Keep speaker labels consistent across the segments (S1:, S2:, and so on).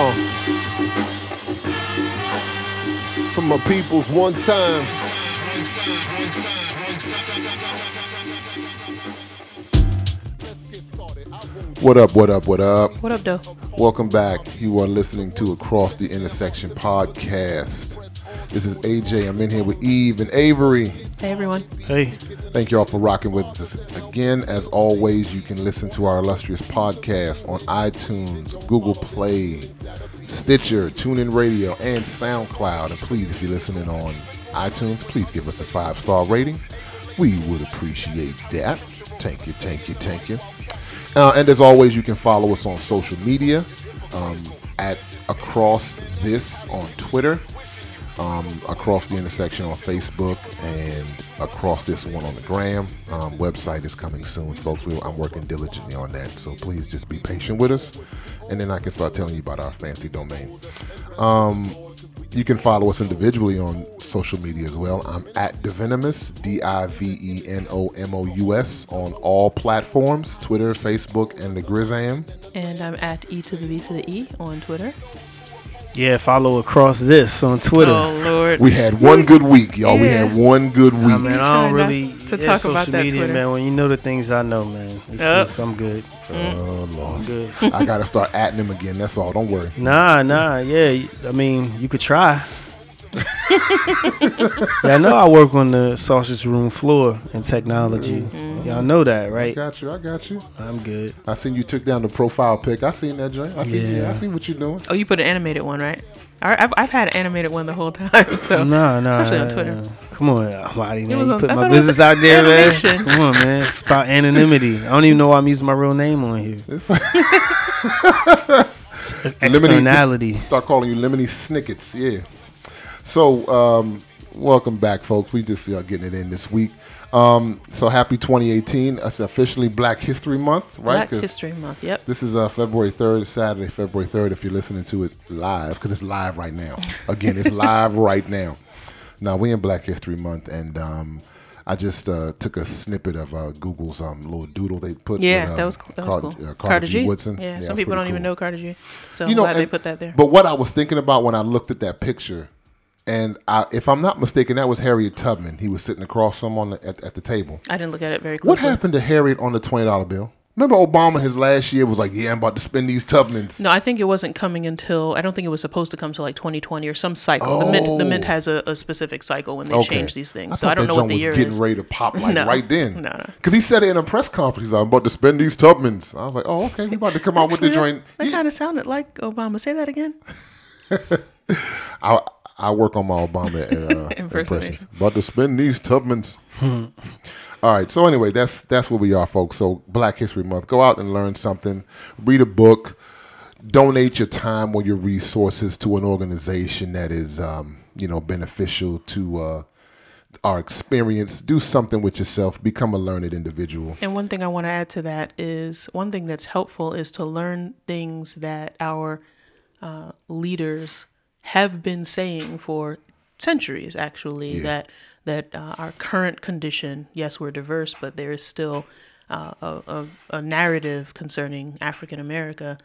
S1: Uh. Some of my peoples one time. What up, what up, what up?
S2: What up, though?
S1: Welcome back. You are listening to Across the Intersection podcast. This is AJ. I'm in here with Eve and Avery.
S2: Hey, everyone.
S3: Hey,
S1: Thank you all for rocking with us. Again, as always, you can listen to our illustrious podcast on iTunes, Google Play, Stitcher, TuneIn Radio, and SoundCloud. And please, if you're listening on iTunes, please give us a five star rating. We would appreciate that. Thank you, thank you, thank you. Uh, and as always, you can follow us on social media um, at Across This on Twitter, um, Across the Intersection on Facebook, and Across This one on the Gram. Um, website is coming soon, folks. We, I'm working diligently on that, so please just be patient with us, and then I can start telling you about our fancy domain. Um, you can follow us individually on social media as well. I'm at Divenomous, D I V E N O M O U S, on all platforms Twitter, Facebook, and the Grizam.
S2: And I'm at E to the V to the E on Twitter.
S3: Yeah, follow across this on Twitter.
S2: Oh, Lord.
S1: We had one good week, y'all. We had one good week.
S3: Nah, man, I don't
S2: trying not
S3: really
S2: to
S3: yeah,
S2: talk
S3: social
S2: about that
S3: media,
S2: Twitter.
S3: man. When you know the things I know, man, it's
S2: Yep.
S3: just, I'm good.
S1: Oh, mm. Lord.
S3: I'm good.
S1: I got to start atting him again. That's all. Don't worry.
S3: Nah, nah, yeah. I mean, you could try. yeah, I know I work on the sausage room floor in technology.
S2: Mm-hmm.
S3: Y'all know that, right?
S1: I got you. I got you.
S3: I'm good.
S1: I seen you took down the profile pic. I seen that, joint. I seen, yeah.
S3: Yeah.
S1: I see what you're doing.
S2: Oh, you put an animated one, right? I- I've, I've had an animated one the whole time. So
S3: nah, nah.
S2: especially on Twitter.
S3: Come on, Marty,
S2: It
S3: man.
S2: was
S3: You put my
S2: thought it was
S3: business out there, man. Come on, man. It's about anonymity. I don't even know why I'm using my real name on here.
S1: It's
S3: Externality.
S1: just start calling you Lemony Snickets. Yeah. So, um, welcome back, folks. We just uh, getting it in this week. Um, so happy 2018. It's officially Black History Month, right?
S2: Black History Month. Yep.
S1: This is uh, February 3rd, Saturday, February 3rd, if you're listening to it live, because it's live right now. Again, it's live right now. Now, we in Black History Month, and um, I just uh, took a snippet of uh, Google's um, little doodle they put.
S2: Yeah,
S1: with, um,
S2: that was that was
S1: Car-
S2: cool.
S1: uh, Carter, G. Woodson.
S2: Yeah, some people don't even know Carter G. So
S1: You
S2: I'm
S1: know,
S2: glad they put that there.
S1: But what I was thinking about when I looked at that picture, and I, if I'm not mistaken, that was Harriet Tubman. He was sitting across from on the, at, at the table.
S2: I didn't look at it very closely.
S1: What happened to Harriet on the twenty dollar bill? Remember Obama his last year was like, "Yeah, I'm about to spend these Tubmans."
S2: No, I think it wasn't coming until I don't think it was supposed to come to like 2020 or some cycle. The mint the mint
S1: Oh.
S2: has a, a specific cycle when they
S1: Okay.
S2: change these things.
S1: I
S2: so I don't
S1: that
S2: know what the
S1: was
S2: year
S1: getting
S2: is.
S1: ready to pop like
S2: No.
S1: right then.
S2: No, no.
S1: Because he said it in a press conference. He's like, "I'm about to spend these Tubmans." I was like, "Oh, okay. He about to come out with the joint."
S2: That,
S1: He-
S2: kind of sounded like Obama. Say that again.
S1: I I work on my Obama uh,
S2: Impersonation.
S1: impressions. About to spend these Tubmans. All right. So anyway, that's that's where we are, folks. So Black History Month. Go out and learn something. Read a book. Donate your time or your resources to an organization that is, um, you know, beneficial to uh, our experience. Do something with yourself. Become a learned individual.
S2: And one thing I want to add to that is one thing that's helpful is to learn things that our uh, leaders have been saying for centuries. Actually, that that uh, our current condition, yes, we're diverse, but there is still uh, a, a, a narrative concerning African America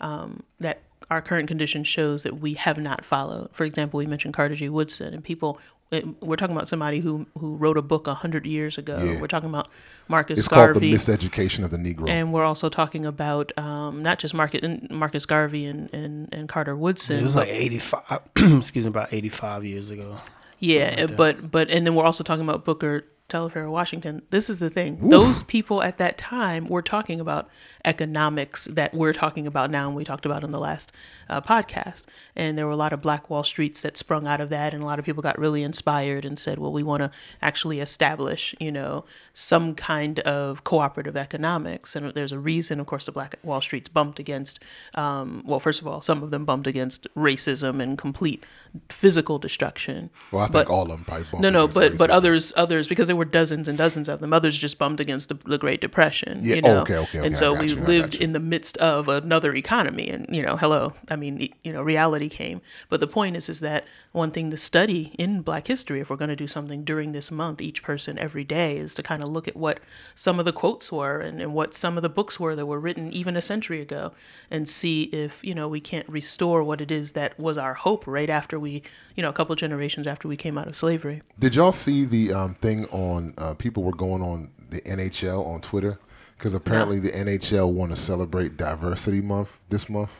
S2: um, that our current condition shows that we have not followed. For example, we mentioned Carter G. Woodson, and people. It- We're talking about somebody who who wrote a book a hundred years ago.
S1: Yeah.
S2: We're talking about Marcus
S1: It's called
S2: Garvey.
S1: the miseducation of the Negro.
S2: And we're also talking about um, not just Marcus, Marcus Garvey and, and, and Carter Woodson.
S3: It was like 85, excuse me, about 85 years ago.
S2: yeah, but but and then we're also talking about Booker Telefair Washington. This is the thing; those people at that time were talking about economics that we're talking about now, and we talked about in the last uh, podcast. And there were a lot of Black Wall Streets that sprung out of that, and a lot of people got really inspired and said, "Well, we want to actually establish, you know, some kind of cooperative economics." And there's a reason, of course, the Black Wall Streets bumped against. Um, well, first of all, some of them bumped against racism and complete physical destruction.
S1: well, I think
S2: but-
S1: all of them probably. bumped
S2: no, no, but but others others because they there were dozens and dozens of them. Others just bumped against the, the Great Depression.
S1: Yeah,
S2: you know?
S1: okay, okay, okay,
S2: And so we
S1: you,
S2: lived in the midst of another economy, and you know, hello. I mean, you know, reality came. But the point is, is that one thing to study in Black history, if we're going to do something during this month, each person every day, is to kind of look at what some of the quotes were and, and what some of the books were that were written even a century ago, and see if you know we can't restore what it is that was our hope right after we, you know, a couple generations after we came out of slavery.
S1: Did y'all see the um, thing on uh, people were going on the NHL on Twitter? Because apparently the NHL want to celebrate Diversity Month this month.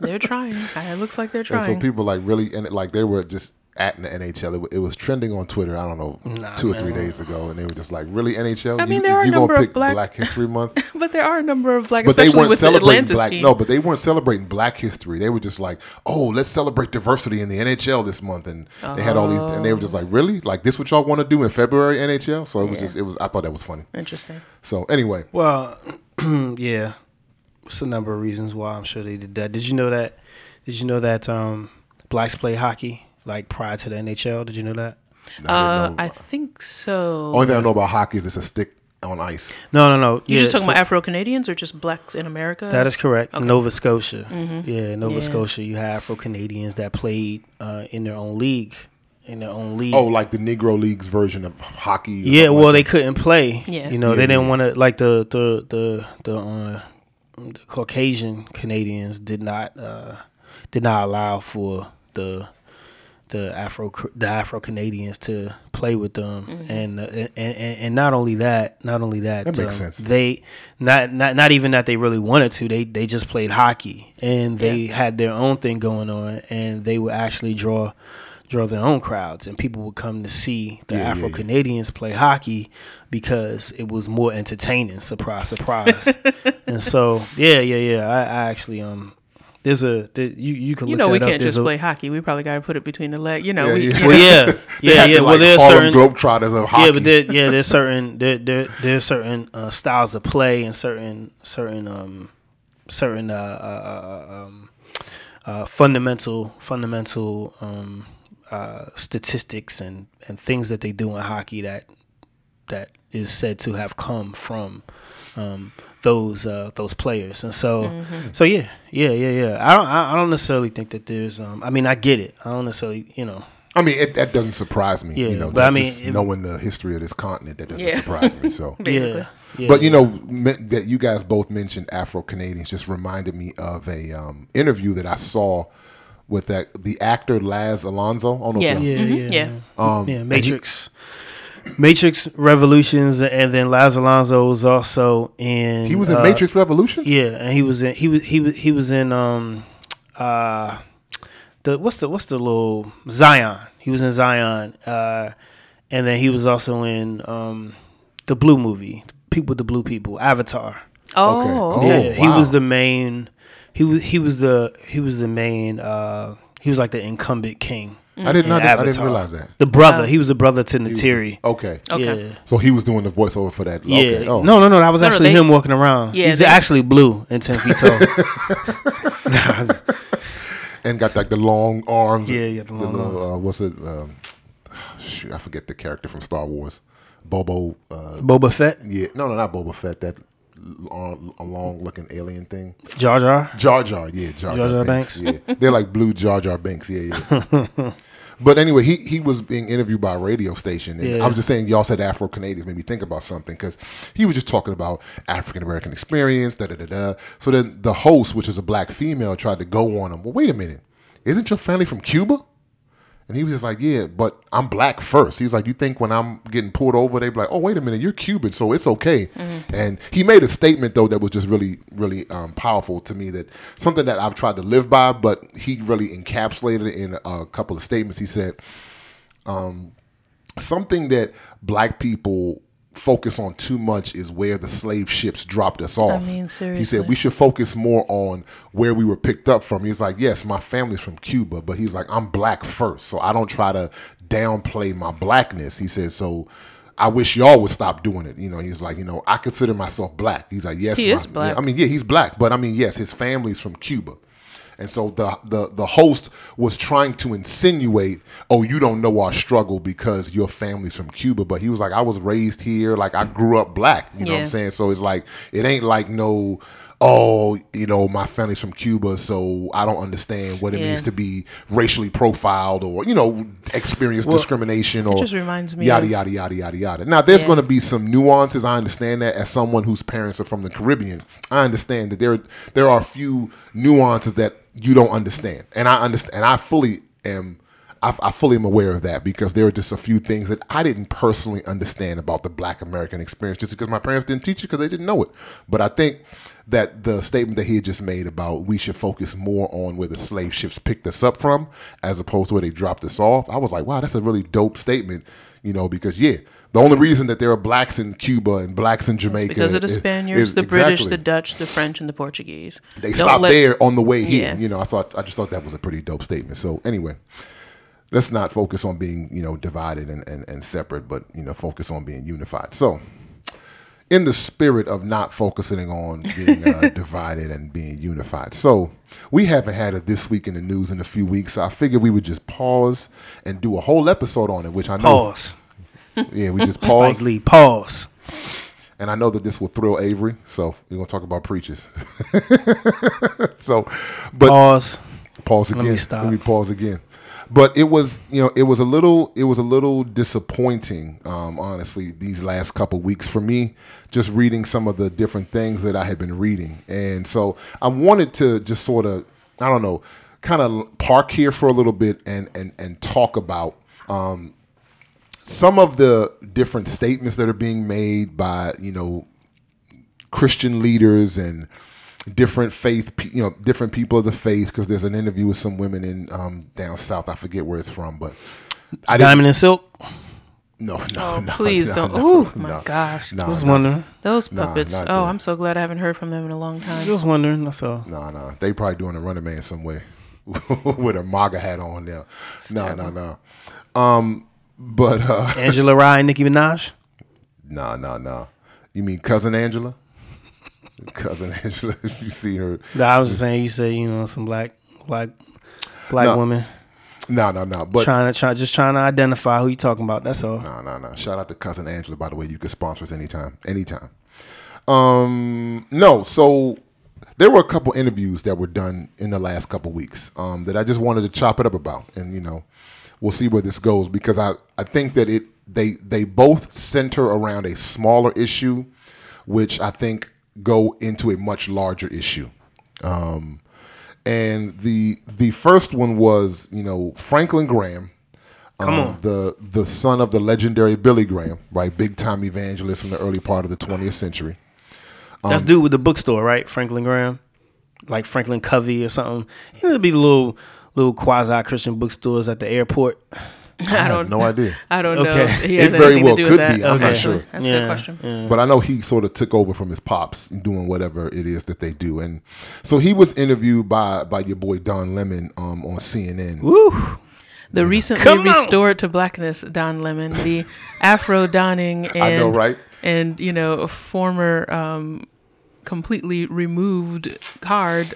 S2: They're trying. It looks like they're
S1: And
S2: trying.
S1: so people like really and like they were just at the NHL. It, it was trending on Twitter. I don't know
S3: Nah,
S1: two or
S3: man.
S1: three days ago, and they were just like, "Really NHL?
S2: I mean,
S1: you,
S2: there are a
S1: you
S2: number
S1: gonna
S2: of
S1: pick
S2: black-
S1: History Month?"
S2: but there are a number of black,
S1: But they weren't
S2: with the
S1: celebrating
S2: Atlantis
S1: black.
S2: team.
S1: No, but they weren't celebrating Black history. They were just like, "Oh, let's celebrate diversity in the NHL this month," and they had all these, and they were just like, "Really? Like this? What y'all want to do in February NHL?" So it was
S2: Yeah.
S1: just, it was. I thought that was funny.
S2: Interesting.
S1: So anyway,
S3: Well, yeah, it's a number of reasons why I'm sure they did that. Did you know that? Did you know that um, blacks play hockey like prior to the NHL? Did you know that?
S1: I
S2: Uh,
S1: know.
S2: I think so.
S1: only thing I know about hockey is it's a stick on ice.
S3: No, no, no.
S2: You're
S3: yeah,
S2: just talking
S3: so-
S2: about Afro Canadians or just blacks in America?
S3: That is correct. Nova Scotia.
S2: Mm-hmm.
S3: Yeah, Nova
S2: Yeah.
S3: Scotia. You have Afro Canadians that played uh, in their own league. In their own league.
S1: Oh, like the Negro Leagues version of hockey.
S3: yeah. Well,
S1: like
S3: they couldn't play.
S2: Yeah.
S3: You know,
S1: Yeah,
S3: they didn't
S1: yeah.
S3: want to like the the the the, uh, the Caucasian Canadians did not uh, did not allow for the the Afro the Afro Canadians to play with them, and, uh, and and and not only that, not only that,
S1: That makes
S3: um,
S1: sense.
S3: They not not not even that they really wanted to. They they just played hockey, and they had their own thing going on, and they would actually draw draw their own crowds, and people would come to see the
S1: Yeah, yeah, yeah.
S3: Afro Canadians play hockey because it was more entertaining. Surprise, surprise. and so yeah, yeah, yeah. I, I actually um. There's a there, you you can
S2: you
S3: look
S2: know, we
S3: that up.
S2: can't
S3: There's
S2: just
S3: a-
S2: play hockey. We probably got to put it between the leg. You know,
S1: Yeah,
S2: we,
S1: yeah.
S3: Well,
S2: know.
S3: yeah, yeah,
S1: had
S3: yeah.
S1: the,
S3: Well,
S1: like,
S3: there's
S1: Harlem
S3: certain
S1: Globetrotters of hockey.
S3: yeah, but there, yeah, there's certain there, there there's certain uh, styles of play and certain certain um certain uh, uh, uh, um, uh, fundamental fundamental um, uh, statistics and and things that they do in hockey that that is said to have come from um, those uh, those players, and so
S2: Mm-hmm.
S3: so yeah, yeah, yeah, yeah. I don't I I don't necessarily think that there's um. I mean, I get it. I don't necessarily you know.
S1: I mean, it, that doesn't surprise me.
S3: Yeah,
S1: you know,
S3: but I mean,
S1: just
S3: if-
S1: knowing the history of this continent, that doesn't
S2: Yeah.
S1: surprise me. So,
S3: Yeah, yeah.
S1: but you know me- that you guys both mentioned Afro Canadians just reminded me of a um, interview that I saw with that the actor Laz Alonso. I don't know if
S2: Yeah.
S3: Yeah,
S2: Mhm,
S3: yeah,
S2: yeah.
S1: Um,
S3: yeah.
S1: and he-
S3: Matrix, Matrix Revolutions, and then Laz Alonso was also in.
S1: He was in
S3: uh,
S1: Matrix Revolutions.
S3: Yeah, and he was in. He was he was he was in um, uh, the what's the what's the little Zion. He was in Zion, uh, and then he was also in um, the Blue movie. People with the blue people, Avatar.
S2: Oh,
S1: Okay.
S2: okay.
S3: yeah, he
S1: wow.
S3: was the main. He was he was the he was the main. Uh, he was like the incumbent king.
S1: I did not.
S3: know.
S1: that- I didn't
S3: Avatar.
S1: realize that.
S3: The brother.
S2: Wow.
S3: He was a brother to Neytiri.
S1: Okay.
S2: Okay.
S3: Yeah.
S1: So he was doing the voiceover for that.
S3: Yeah.
S1: Okay. Oh.
S3: No, no, no. That was
S2: No, no,
S3: actually
S2: they-
S3: him walking around.
S2: Yeah,
S3: He's
S2: they-
S3: actually blue and ten feet tall.
S1: And got like the long arms.
S3: Yeah, yeah, the long
S1: little, uh, what's it? Um, shoot, I forget the character from Star Wars. Bobo. Uh,
S3: Boba Fett,
S1: yeah. No, no, not Boba Fett. That long, long looking alien thing.
S3: Jar Jar.
S1: Jar Jar, yeah, Jar Jar,
S3: Jar Jar
S1: Banks. Yeah, they're like blue Jar Jar Banks. Yeah, yeah. but anyway, he he was being interviewed by a radio station, and I was just saying, y'all said Afro Canadians made me think about something because he was just talking about African American experience, da da da da. So then the host, which is a black female, tried to go on him. Well, wait a minute, isn't your family from Cuba? And he was just like, yeah, but I'm black first. He's like, you think when I'm getting pulled over, they'd be like, oh, wait a minute, you're Cuban, so it's okay. And he made a statement though that was just really, really um, powerful to me. That something that I've tried to live by, but he really encapsulated it in a couple of statements. He said, um, something that black people focus on too much is where the slave ships dropped us off.
S2: mean,
S1: He said we should focus more on where we were picked up from. He's like, yes, my family's from Cuba, but he's like, I'm black first, so I don't try to downplay my blackness. He said, so I wish y'all would stop doing it. You know, he's like, you know, I consider myself black. He's like, yes,
S2: He
S1: my-
S2: is black.
S1: yeah, I mean, yeah, he's black, but I mean, yes, his family's from Cuba. And so the, the the host was trying to insinuate, "Oh, you don't know our struggle because your family's from Cuba." But he was like, "I was raised here. Like I grew up black. You know what I'm saying? So it's like it ain't like no." Oh, you know, my family's from Cuba, so I don't understand what it
S2: Yeah.
S1: means to be racially profiled or, you know, experience discrimination or
S2: just reminds me
S1: yada yada yada yada yada. Now, there's
S2: Yeah.
S1: going to be some nuances. I understand that as someone whose parents are from the Caribbean, I understand that there there are a few nuances that you don't understand, and I understand, and I fully am. I, I fully am aware of that because there are just a few things that I didn't personally understand about the Black American experience, just because my parents didn't teach it because they didn't know it. But I think that the statement that he had just made about we should focus more on where the slave ships picked us up from as opposed to where they dropped us off, I was like, wow, that's a really dope statement, you know, because yeah, the only reason that there are blacks in Cuba and blacks in Jamaica is
S2: because of the
S1: is-
S2: Spaniards,
S1: is-
S2: the British,
S1: exactly.
S2: the Dutch, the French, and the Portuguese.
S1: they
S2: Don't
S1: stopped
S2: let-
S1: there on the way here.
S2: Yeah.
S1: You know, I thought I just thought that was a pretty dope statement. So anyway, let's not focus on being you know divided and, and, and separate, but you know focus on being unified. So in the spirit of not focusing on being uh, divided and being unified. So we haven't had a this week in the news in a few weeks. So I figured we would just pause and do a whole episode on it, which I know.
S3: Pause.
S1: Yeah, we just pause.
S3: Spike Lee. Pause.
S1: And I know that this will thrill Avery, so we're gonna talk about preachers. so, but
S3: Pause.
S1: pause again.
S3: me stop.
S1: Let me pause again. But it was, you know, it was a little, it was a little disappointing, um, honestly, these last couple weeks for me, just reading some of the different things that I had been reading, and so I wanted to just sort of, I don't know, kind of park here for a little bit and and and talk about um, some of the different statements that are being made by, you know, Christian leaders and different faith, you know, different people of the faith. Because there's an interview with some women in um, down south. I forget where it's from, but I didn't.
S3: Diamond and Silk.
S1: No, no,
S2: Oh,
S1: no,
S2: please
S1: no,
S2: don't.
S1: no,
S2: oh, my
S1: no,
S2: gosh.
S1: No,
S3: Just
S1: no,
S3: wondering.
S2: Those puppets.
S1: not
S2: oh,
S1: that.
S2: I'm so glad I haven't heard from them in a long time.
S3: Just wondering. That's all.
S1: no, no. They probably doing a running man somewhere with a MAGA hat on there. No, no, no. Um, but uh,
S3: Angela Rye and Nicki Minaj.
S1: Nah, nah, nah. You mean cousin Angela? cousin Angela. If you see her,
S3: No, I was just saying. You said you know some black, black, black
S1: No.
S3: women
S1: no, no, no. But
S3: trying to try, just trying to identify who you talking about. That's all.
S1: No, no, no. Shout out to cousin Angela, by the way. You can sponsor us anytime, anytime. Um, no, so there were a couple interviews that were done in the last couple weeks um, that I just wanted to chop it up about, and you know, we'll see where this goes because I I think that it they they both center around a smaller issue, which I think go into a much larger issue. Um, and the the first one was you know Franklin Graham, um, the the son of the legendary Billy Graham, right, big time evangelist from the early part of the 20th century.
S3: That's dude with the bookstore, right? Franklin Graham, like Franklin Covey or something. It'd be a little little quasi Christian bookstores at the airport.
S2: I
S1: I
S2: don't
S1: no idea,
S2: I don't
S3: Okay.
S2: know. if He
S1: It very well
S2: to do
S1: could
S2: with that.
S1: be. I'm
S3: not
S1: sure.
S2: That's a
S3: Yeah,
S2: good question.
S3: yeah.
S1: but I know he sort of took over from his pops doing whatever it is that they do. And so he was interviewed by by your boy Don Lemon um, on CNN.
S3: Woo!
S2: The recently
S3: Come on.
S2: restored to blackness Don Lemon, the Afro donning and
S1: I know, right?
S2: and you know a former um, completely removed card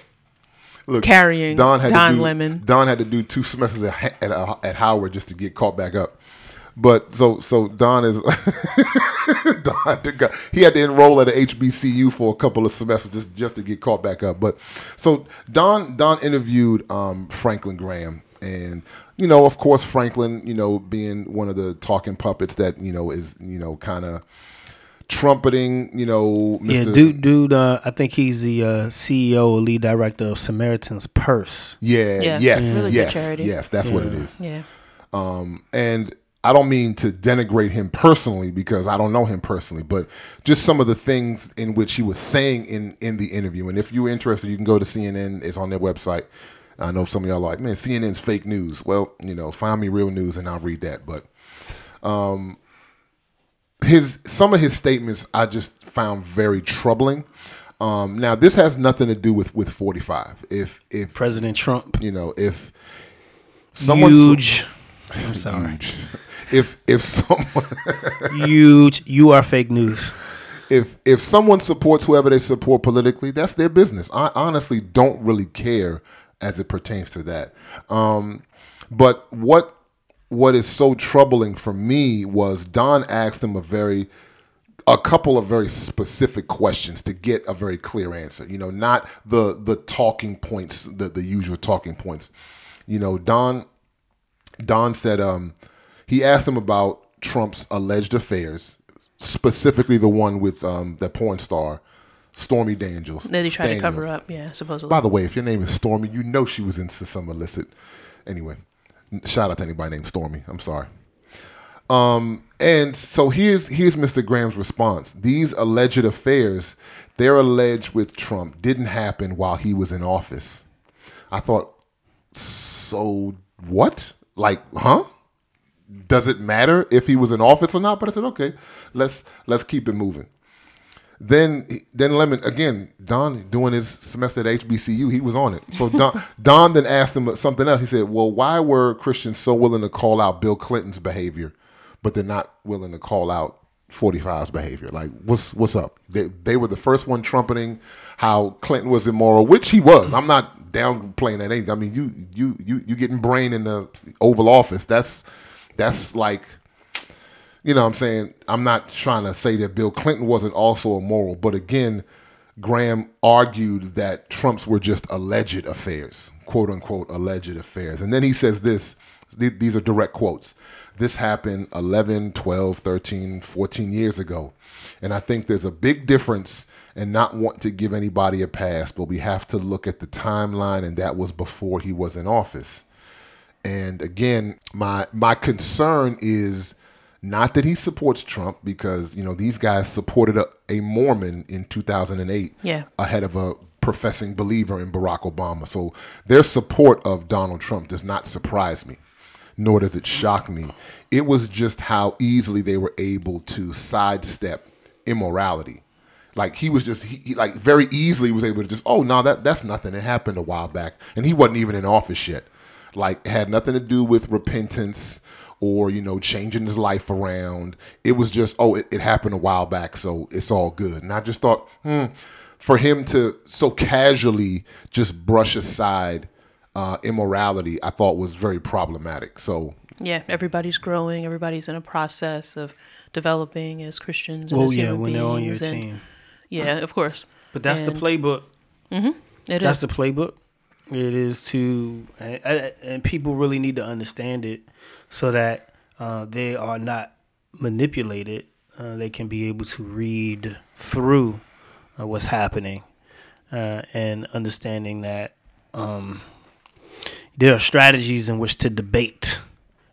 S1: Look,
S2: carrying
S1: Don had
S2: Don
S1: to do,
S2: Lemon.
S1: Don had to do two semesters at, at, uh, at Howard just to get caught back up. But so so Don is Don he had to enroll at a HBCU for a couple of semesters just just to get caught back up. But so Don Don interviewed um, Franklin Graham and you know of course Franklin you know being one of the talking puppets that you know is you know kind of trumpeting you know Mr.
S3: Yeah, dude, dude. Uh, I think he's the uh, CEO, or lead director of Samaritan's Purse.
S1: yeah,
S2: Yeah,
S1: yes
S2: really
S1: yes
S2: charity.
S1: yes that's what it is
S2: Yeah.
S1: Um, and I don't mean to denigrate him personally because I don't know him personally, but just some of the things in which he was saying in in the interview. And if you're interested, you can go to CNN. It's on their website. I know some of y'all are like, man, CNN's fake news. Well, you know, find me real news and I'll read that. But um, his some of his statements I just found very troubling. Um, now this has nothing to do with with 45. If if
S3: President Trump,
S1: you know if someone
S3: huge. I'm sorry,
S1: huge. If if someone
S3: huge. You are fake news.
S1: if if someone supports whoever they support politically, that's their business. I honestly don't really care as it pertains to that. Um, but what what is so troubling for me was Don asked him a very a couple of very specific questions to get a very clear answer. You know, not the the talking points, the the usual talking points. You know, Don Don said um, he asked him about Trump's alleged affairs, specifically the one with um, the porn star Stormy Daniels.
S2: That he tried to cover up, yeah, supposedly.
S1: By the way, if your name is Stormy, you know she was into some illicit. Anyway, shout out to anybody named Stormy. I'm sorry. Um, and so here's here's Mr. Graham's response. These alleged affairs, they're alleged with Trump, didn't happen while he was in office. I thought, so what? Like, huh? Does it matter if he was in office or not? But I said, okay, let's let's keep it moving. Then then Lemon again, Don doing his semester at HBCU, he was on it. So Don Don then asked him something else. He said, "Well, why were Christians so willing to call out Bill Clinton's behavior, but they're not willing to call out 45's behavior? Like, what's what's up? They they were the first one trumpeting how Clinton was immoral, which he was. I'm not downplaying that. Anything. I mean, you you you you getting brain in the Oval Office. That's that's like." You know what I'm saying? I'm not trying to say that Bill Clinton wasn't also immoral, but again, Graham argued that Trump's were just alleged affairs, quote unquote, alleged affairs. And then he says this th- these are direct quotes. This happened 11, 12, 13, 14 years ago. And I think there's a big difference in not wanting to give anybody a pass, but we have to look at the timeline, and that was before he was in office. And again, my my concern is not that he supports Trump because you know these guys supported a, a Mormon in 2008
S2: Yeah.
S1: ahead of a professing believer in Barack Obama. So their support of Donald Trump does not surprise me, nor does it shock me. It was just how easily they were able to sidestep immorality. Like he was just he, he like very easily was able to just oh no that that's nothing. It happened a while back, and he wasn't even in office yet. Like had nothing to do with repentance or you know changing his life around. It was just oh it, it happened a while back, so it's all good. And I just thought hmm, for him to so casually just brush aside uh, immorality, I thought was very problematic. So
S2: Yeah, everybody's growing. Everybody's in a process of developing as Christians. And
S3: Well,
S2: as
S3: yeah,
S2: human
S3: when they're on your
S2: beings, and-
S3: team.
S2: Yeah, of course.
S3: But that's
S2: And
S3: the playbook.
S2: It
S3: That's
S2: is.
S3: the playbook. It is to, and, and people really need to understand it so that uh, they are not manipulated. Uh, they can be able to read through uh, what's happening uh, and understanding that um, there are strategies in which to debate,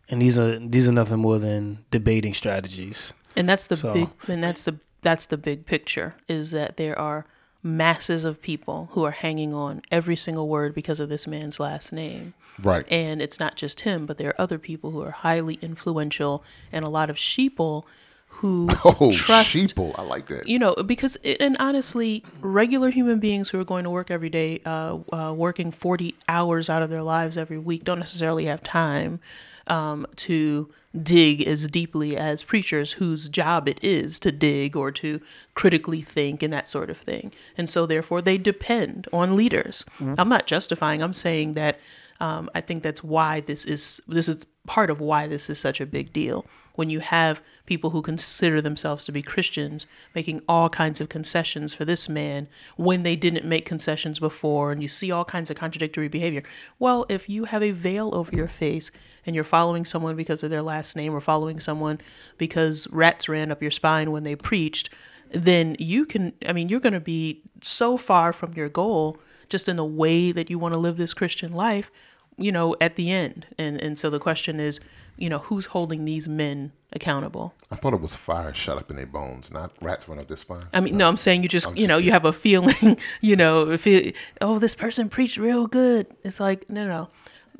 S3: and these are these are nothing more than debating strategies.
S2: and that's the
S3: So-
S2: big. And that's the that's the big picture. Is that there are masses of people who are hanging on every single word because of this man's last name.
S1: right,
S2: And it's not just him, but there are other people who are highly influential and a lot of sheeple who
S1: oh
S2: trust
S1: sheeple, I like that.
S2: you know because it, and honestly regular human beings who are going to work every day uh, uh, working 40 hours out of their lives every week don't necessarily have time um, to dig as deeply as preachers whose job it is to dig or to critically think and that sort of thing. And so therefore they depend on leaders. I'm not justifying. I'm saying that um, i think that's why this is this is part of why this is such a big deal when you have people who consider themselves to be Christians making all kinds of concessions for this man when they didn't make concessions before, and you see all kinds of contradictory behavior. Well, if you have a veil over your face and you're following someone because of their last name or following someone because rats ran up your spine when they preached, then you can, I mean, you're going to be so far from your goal just in the way that you want to live this Christian life, you know, at the end. And, and so the question is, you know, who's holding these men accountable?
S1: I thought it was fire shut up in their bones, not rats run up their spine.
S2: I mean, no, I'm saying you just, you know, you have a feeling, you know, if it, oh, this person preached real good. It's like, no, no.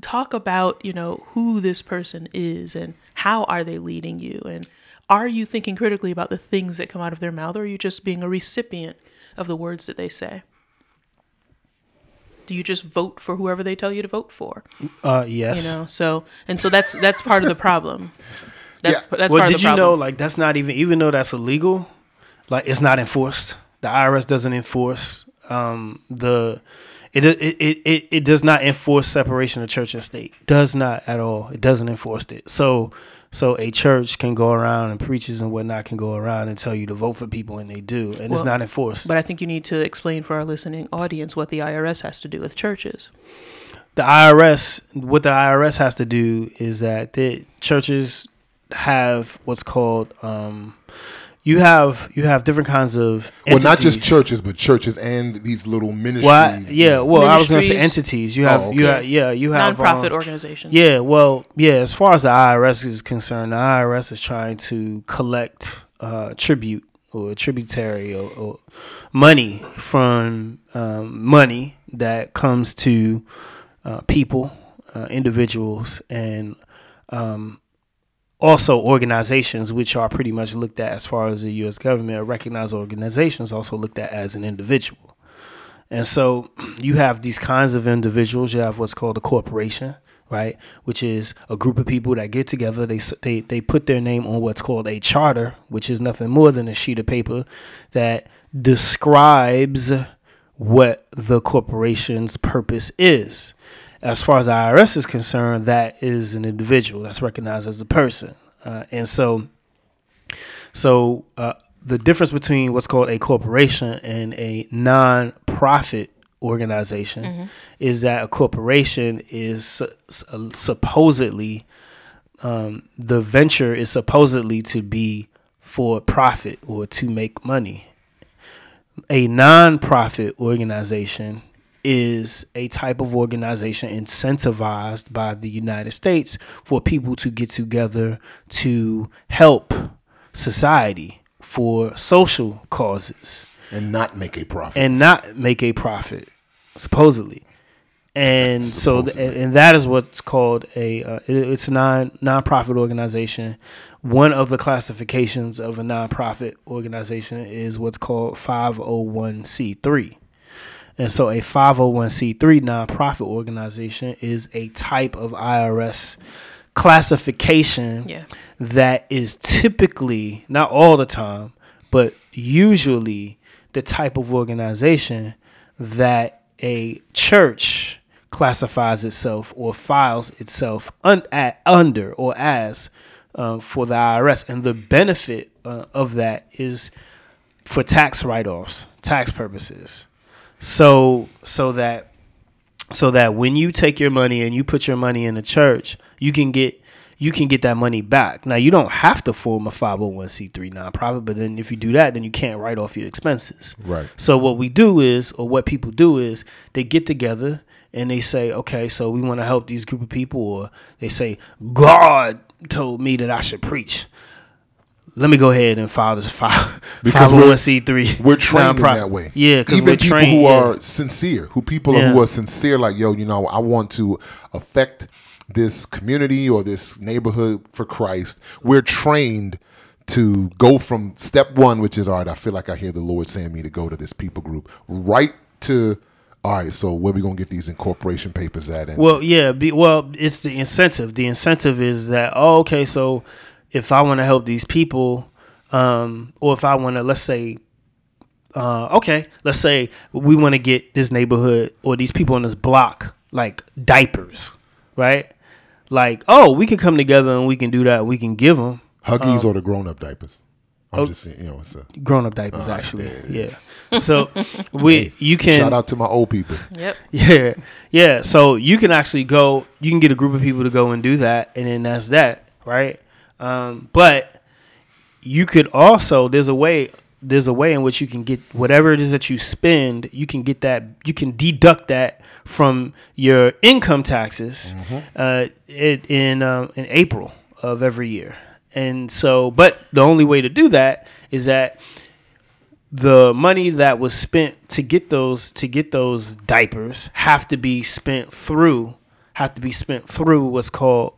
S2: Talk about, you know, who this person is and how are they leading you? And are you thinking critically about the things that come out of their mouth or are you just being a recipient of the words that they say? Do you just vote for whoever they tell you to vote for?
S3: Uh, yes.
S2: You know, so, and so that's, that's part of the problem. That's,
S1: Yeah.
S2: that's
S3: well,
S2: part
S3: did
S2: of the
S3: you
S2: problem.
S3: know like that's not even even though that's illegal, like it's not enforced. The IRS doesn't enforce um, the It, it it it it does not enforce separation of church and state. Does not at all. It doesn't enforce it. So so a church can go around and preachers and whatnot can go around and tell you to vote for people and they do, and it's not enforced.
S2: But I think you need to explain for our listening audience what the IRS has to do with churches.
S3: the IRS, what the IRS has to do is that the churches have what's called um, you have you have different kinds of
S1: Well, not just churches, but churches and these little ministries.
S3: Well, I- yeah, well, I was going to say entities. You have
S1: Oh,
S3: you have yeah you have
S2: Nonprofit
S3: um,
S2: organizations.
S3: Yeah, well, yeah. As far as the IRS is concerned, the IRS is trying to collect uh, tribute or tributary or, or money from um, money that comes to uh, people, uh, individuals, and um, also organizations, which are pretty much looked at as far as the U.S. government, or recognized organizations, also looked at as an individual. And so you have these kinds of individuals. You have what's called a corporation, right? Which is a group of people that get together. They they they put their name on what's called a charter, which is nothing more than a sheet of paper that describes what the corporation's purpose is. As far as the IRS is concerned, that is an individual that's recognized as a person, uh, and so so uh, the difference between what's called a corporation and a non-profit organization is that a corporation is su- su- supposedly um, the venture is supposedly to be for profit or to make money. A non-profit organization is a type of organization incentivized by the United States for people to get together to help society for social causes
S1: and not make a profit.
S3: and not make a profit, supposedly. And so, th- and that is what's called a uh, it's a non nonprofit organization. One of the classifications of a nonprofit organization is what's called 501c3. And so, a 501c3 nonprofit organization is a type of IRS classification
S2: Yeah.
S3: that is typically not all the time, but usually the type of organization that a church classifies itself or files itself un- at, under or as um, for the IRS, and the benefit uh, of that is for tax write-offs, tax purposes. So so that so that when you take your money and you put your money in the church, you can get you can get that money back. Now you don't have to form a 501c3 nonprofit, but then if you do that, then you can't write off your expenses.
S1: Right.
S3: So what we do is, or what people do is, they get together and they say, okay, so we want to help these group of people, or they say, God told me that I should preach. Let me go ahead and file this file
S1: Because
S3: hundred c three.
S1: We're trained in that way.
S3: Yeah, because
S1: even people
S3: trained,
S1: who
S3: yeah.
S1: are sincere, who people
S3: Yeah.
S1: who are sincere, like yo, you know, I want to affect this community or this neighborhood for Christ. We're trained to go from step one, which is all right. I feel like I hear the Lord saying me to go to this people group, right to all right. So where we gonna get these incorporation papers at? And
S3: Well, yeah, be, well, it's the incentive. The incentive is that oh, okay, so if I want to help these people, um, or if I want to, let's say, uh, okay, let's say we want to get this neighborhood or these people on this block like diapers, right? Like, oh, we can come together and we can do that. We can give them
S1: Huggies
S3: um,
S1: or the grown up diapers. I'm
S3: oh,
S1: just saying, you know, it's a
S3: grown up diapers,
S1: Alright,
S3: actually.
S1: yeah,
S3: Yeah. So we, you can
S1: shout out to my old people.
S2: Yep.
S3: Yeah, yeah. So you can actually go. You can get a group of people to go and do that, and then that's that, right? Um, but you could also there's a way there's a way in which you can get whatever it is that you spend. You can get that. You can deduct that from your income taxes uh, it, in um, in April of every year. And so, but the only way to do that is that the money that was spent to get those to get those diapers have to be spent through have to be spent through what's called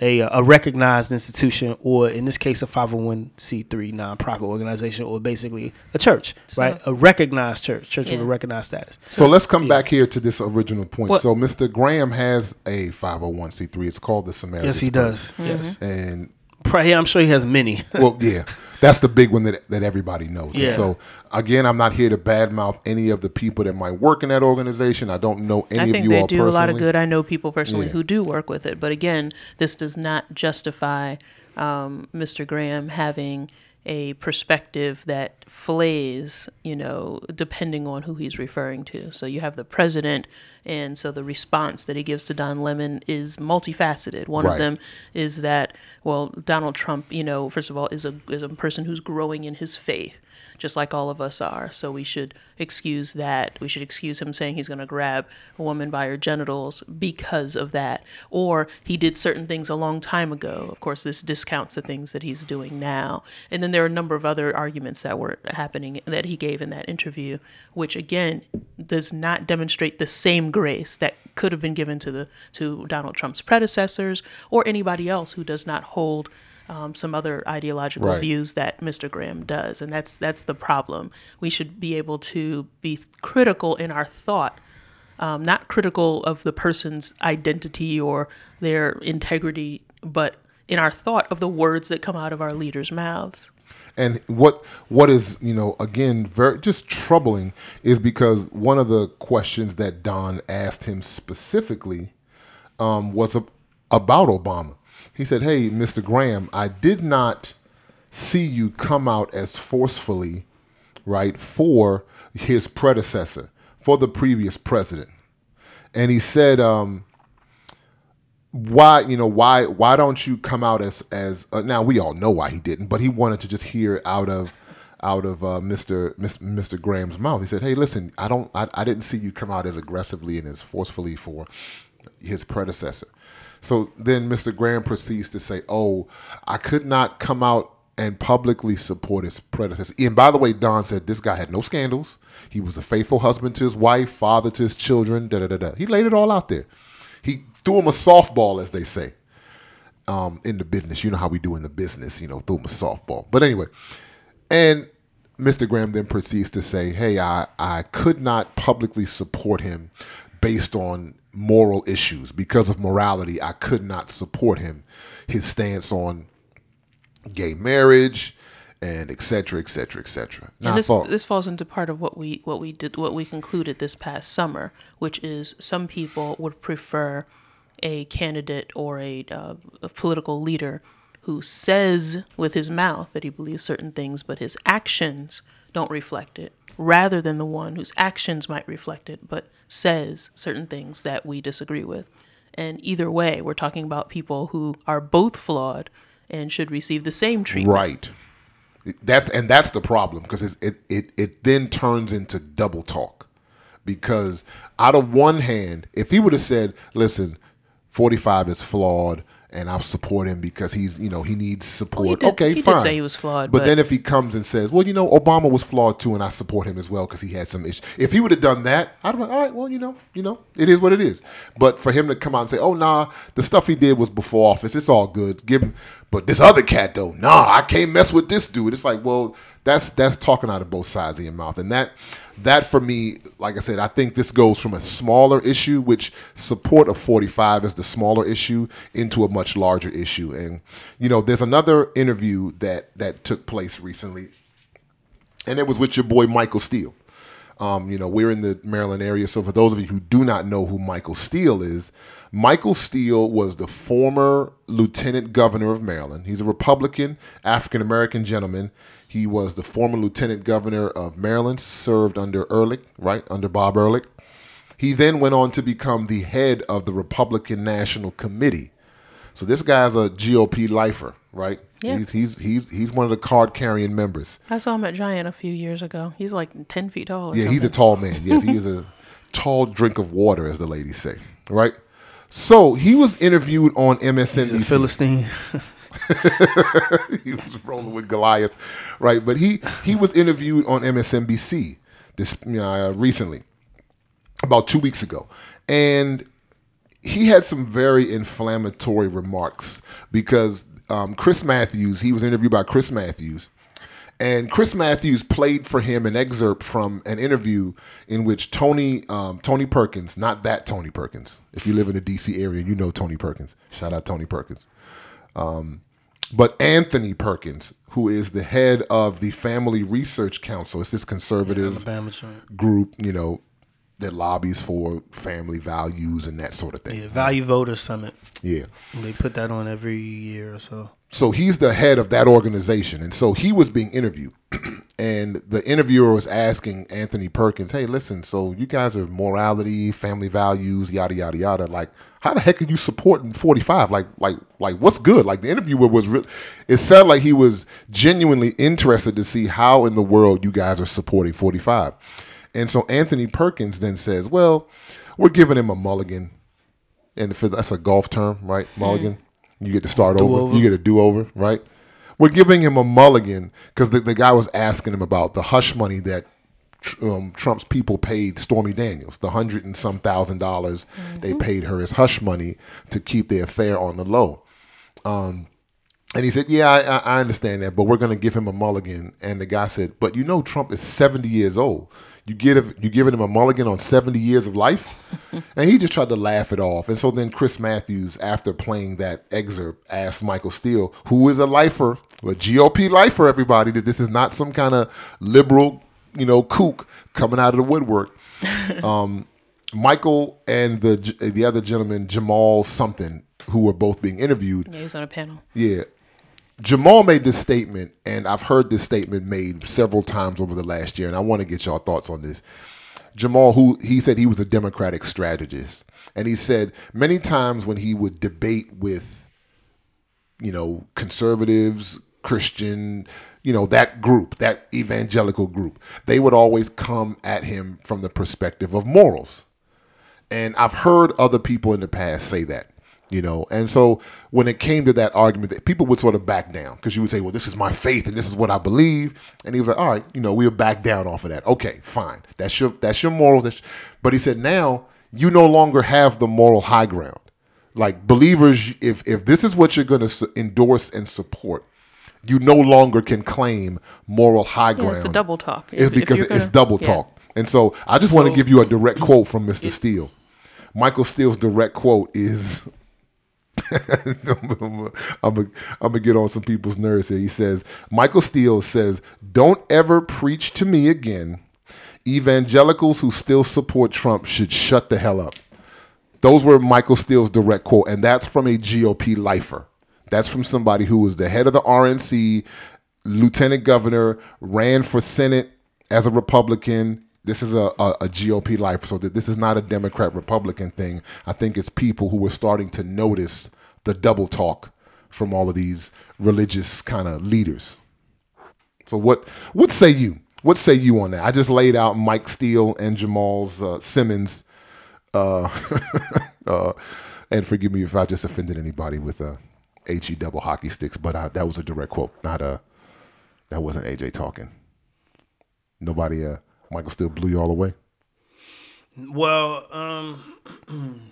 S3: a, a recognized institution or in this case a 501c3 nonprofit organization or basically a church right a recognized church church with a recognized status
S1: So let's come back here to this original point.
S2: What-
S1: So Mr. Graham has a 501c3. It's called the Samaritan.
S3: yes he does yes mm-hmm.
S1: And
S3: Probably, yeah, I'm sure he has many.
S1: well, yeah, that's the big one that that everybody knows. And
S3: Yeah.
S1: so again, I'm not here to badmouth any of the people that might work in that organization. I don't know any
S2: I
S1: of
S2: think
S1: you
S2: they
S1: all
S2: do
S1: personally.
S2: a lot of good. I know people personally
S1: Yeah.
S2: who do work with it. But again, this does not justify um, Mr. Graham having a perspective that flays, you know, depending on who he's referring to. So you have the president, and so the response that he gives to Don Lemon is multifaceted. One
S1: Right.
S2: of them is that, well, Donald Trump, you know, first of all, is a is a person who's growing in his faith just like all of us are. So we should excuse that. We should excuse him saying he's going to grab a woman by her genitals because of that. Or he did certain things a long time ago. Of course, this discounts the things that he's doing now. And then there are a number of other arguments that were happening that he gave in that interview, which again does not demonstrate the same grace that could have been given to the to Donald Trump's predecessors or anybody else who does not hold um, some other ideological
S1: Right.
S2: views that Mr. Graham does, and that's that's the problem. We should be able to be critical in our thought, um, not critical of the person's identity or their integrity, but in our thought of the words that come out of our leaders' mouths.
S1: And what what is you know again very just troubling is because one of the questions that Don asked him specifically um, was a, about Obama. He said, "Hey, Mr. Graham, I did not see you come out as forcefully, right, for his predecessor, for the previous president." And he said, um, why you know why why don't you come out as as uh, now we all know why he didn't but he wanted to just hear out of out of uh, Mr. Mr. Graham's mouth he said hey listen I don't I, I didn't see you come out as aggressively and as forcefully for his predecessor so then Mr. Graham proceeds to say oh I could not come out and publicly support his predecessor and by the way Don said this guy had no scandals he was a faithful husband to his wife father to his children da da da da he laid it all out there he threw him a softball, as they say, um, in the business. You know how we do in the business, you know, threw him a softball. But anyway, and Mr. Graham then proceeds to say, hey, I, I could not publicly support him based on moral issues. Because of morality, I could not support him. His stance on gay marriage and et cetera, et cetera, et cetera. Now,
S2: And this
S1: thought-
S2: this falls into part of what we what we did what we concluded this past summer, which is some people would prefer a candidate or a, uh, a political leader who says with his mouth that he believes certain things, but his actions don't reflect it, rather than the one whose actions might reflect it, but says certain things that we disagree with. And either way, we're talking about people who are both flawed and should receive the same treatment.
S1: Right. That's and that's the problem because it it it then turns into double talk. Because out of one hand, if he would have said, "Listen, 45 is flawed and I'll support him because he's, you know, he needs support."
S2: did-
S1: okay,
S2: he did say he was flawed,
S1: But,
S2: but-
S1: then if he comes and says, "Well, you know, Obama was flawed too and I support him as well because he had some issues." If he would have done that, I'd be like, "All right, well, you know, you know, it is what it is." But for him to come out and say, "Oh, nah, the stuff he did was before office. It's all good. Give him." But this other cat though, nah, I can't mess with this dude. It's like, well, that's that's talking out of both sides of your mouth, and that that for me, like I said, I think this goes from a smaller issue, which support of 45 is the smaller issue, into a much larger issue. And you know, there's another interview that that took place recently, and it was with your boy Michael Steele. Um, you know, we're in the Maryland area, so for those of you who do not know who Michael Steele is, Michael Steele was the former lieutenant governor of Maryland. He's a Republican, African American gentleman. He was the former lieutenant governor of Maryland, served under Ehrlich, right, under Bob Ehrlich. He then went on to become the head of the Republican National Committee. So this guy's a GOP lifer, right?
S2: Yeah.
S1: He's, he's he's he's one of the card carrying members.
S2: I saw him at Giant a few years ago. He's like ten feet tall. Or
S1: Yeah, he's a tall man. Yes, he is a tall drink of water, as the ladies say. Right. So he was interviewed on
S3: He's a
S1: MSNBC.
S3: Philistine.
S1: he was rolling with Goliath, right? But he he was interviewed on MSNBC this uh, recently, about two weeks ago, and he had some very inflammatory remarks because um, Chris Matthews, he was interviewed by Chris Matthews, and Chris Matthews played for him an excerpt from an interview in which Tony um, Tony Perkins, not that Tony Perkins. If you live in the D.C. area, you know Tony Perkins. Shout out Tony Perkins. Um, But Anthony Perkins, who is the head of the Family Research Council, it's this conservative group, you know, that lobbies for family values and that sort of thing.
S3: Yeah, Value Voter Summit.
S1: Yeah.
S3: They put that on every year or so.
S1: So he's the head of that organization. And so he was being interviewed. and the interviewer was asking Anthony Perkins, hey, listen, so you guys are morality, family values, yada, yada, yada. Like, how the heck are you supporting 45? Like, like, like, what's good? Like, the interviewer was, re- it sounded like he was genuinely interested to see how in the world you guys are supporting 45. And so Anthony Perkins then says, well, we're giving him a mulligan. And it- that's a golf term, right? Mm-hmm. Mulligan. You get to start over.
S3: Do-over.
S1: You get a do over, right? We're giving him a mulligan because the, the guy was asking him about the hush money that um, Trump's people paid Stormy Daniels, the hundred and some thousand dollars they paid her as hush money to keep the affair on the low. Um, and he said, "Yeah, I, I understand that, but we're going to give him a mulligan." And the guy said, "But you know, Trump is seventy years old. You give you giving him a mulligan on seventy years of life?" and he just tried to laugh it off. And so then Chris Matthews, after playing that excerpt, asked Michael Steele, who is a lifer, a GOP lifer, everybody, that this is not some kind of liberal, you know, kook coming out of the woodwork. um, Michael and the the other gentleman, Jamal something, who were both being interviewed.
S2: Yeah, he's on a panel.
S1: Yeah. Jamal made this statement, and I've heard this statement made several times over the last year, and I want to get y'all thoughts on this. Jamal, who he said he was a Democratic strategist, and he said many times when he would debate with, you know, conservatives, Christian, you know, that group, that evangelical group, they would always come at him from the perspective of morals. And I've heard other people in the past say that, you know. And so when it came to that argument, that people would sort of back down because you would say, well, this is my faith and this is what I believe. And he was like, all right, you know, we'll back down off of that. Okay, fine. That's your that's your morals. That's, but he said, now you no longer have the moral high ground. Like believers, if if this is what you're going to endorse and support, you no longer can claim moral high
S2: Yeah,
S1: ground.
S2: it's the double talk.
S1: It's
S2: If- if
S1: because
S2: you're
S1: it's
S2: gonna-
S1: double
S2: yeah.
S1: talk. And so I just want to give you a direct quote from Mr. Steele. Michael Steele's direct quote is I'm to get on some people's nerves here. He says, Michael Steele says, Don't ever preach to me again. Evangelicals who still support Trump should shut the hell up. Those were Michael Steele's direct quote, and that's from a GOP lifer. That's from somebody who was the head of the RNC, lieutenant governor, ran for Senate as a Republican. This is a, a, a GOP life. so that this is not a Democrat Republican thing. I think it's people who are starting to notice the double talk from all of these religious kind of leaders. So what what say you? What say you on that? I just laid out Mike Steele and Jamal's uh, Simmons, uh, uh, and forgive me if I just offended anybody with uh, he double hockey sticks, but uh, that was a direct quote, not a that wasn't AJ talking. Nobody, uh, Michael Steele blew you all away.
S3: Well, um,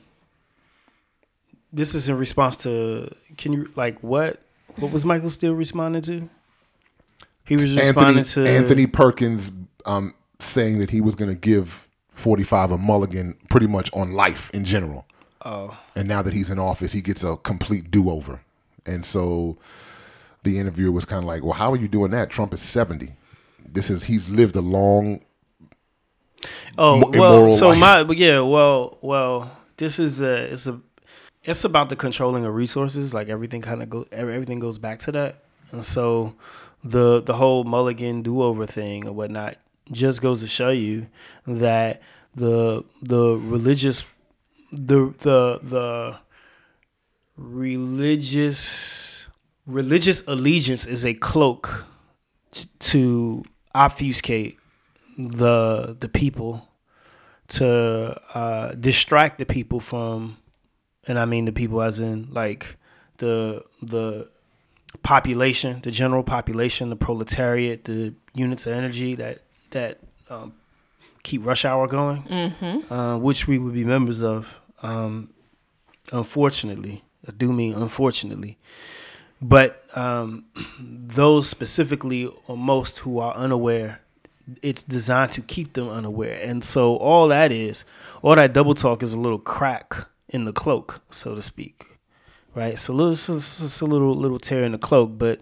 S3: this is in response to. Can you like what? What was Michael Steele responding to? He was responding
S1: Anthony
S3: to
S1: Anthony Perkins um, saying that he was going to give 45 a mulligan pretty much on life in general.
S3: Oh,
S1: And now that he's in office, he gets a complete do over. And so the interviewer was kind of like, "Well, how are you doing that? Trump is 70. This is he's lived a long
S3: oh well. So
S1: life.
S3: my but yeah. Well, well. This is a. It's a. It's about the controlling of resources. Like everything kind of go. Everything goes back to that. And so, the the whole Mulligan do over thing or whatnot just goes to show you that the the religious the the the religious religious allegiance is a cloak t- to obfuscate the the people to uh, distract the people from and I mean the people as in like the the population, the general population, the proletariat, the units of energy that that um, keep rush hour going, uh, which we would be members of. Um, unfortunately, I do mean unfortunately, but um, those specifically or most who are unaware, it's designed to keep them unaware, and so all that is, all that double talk is a little crack in the cloak, so to speak right? So little, it's, it's a little little tear in the cloak, but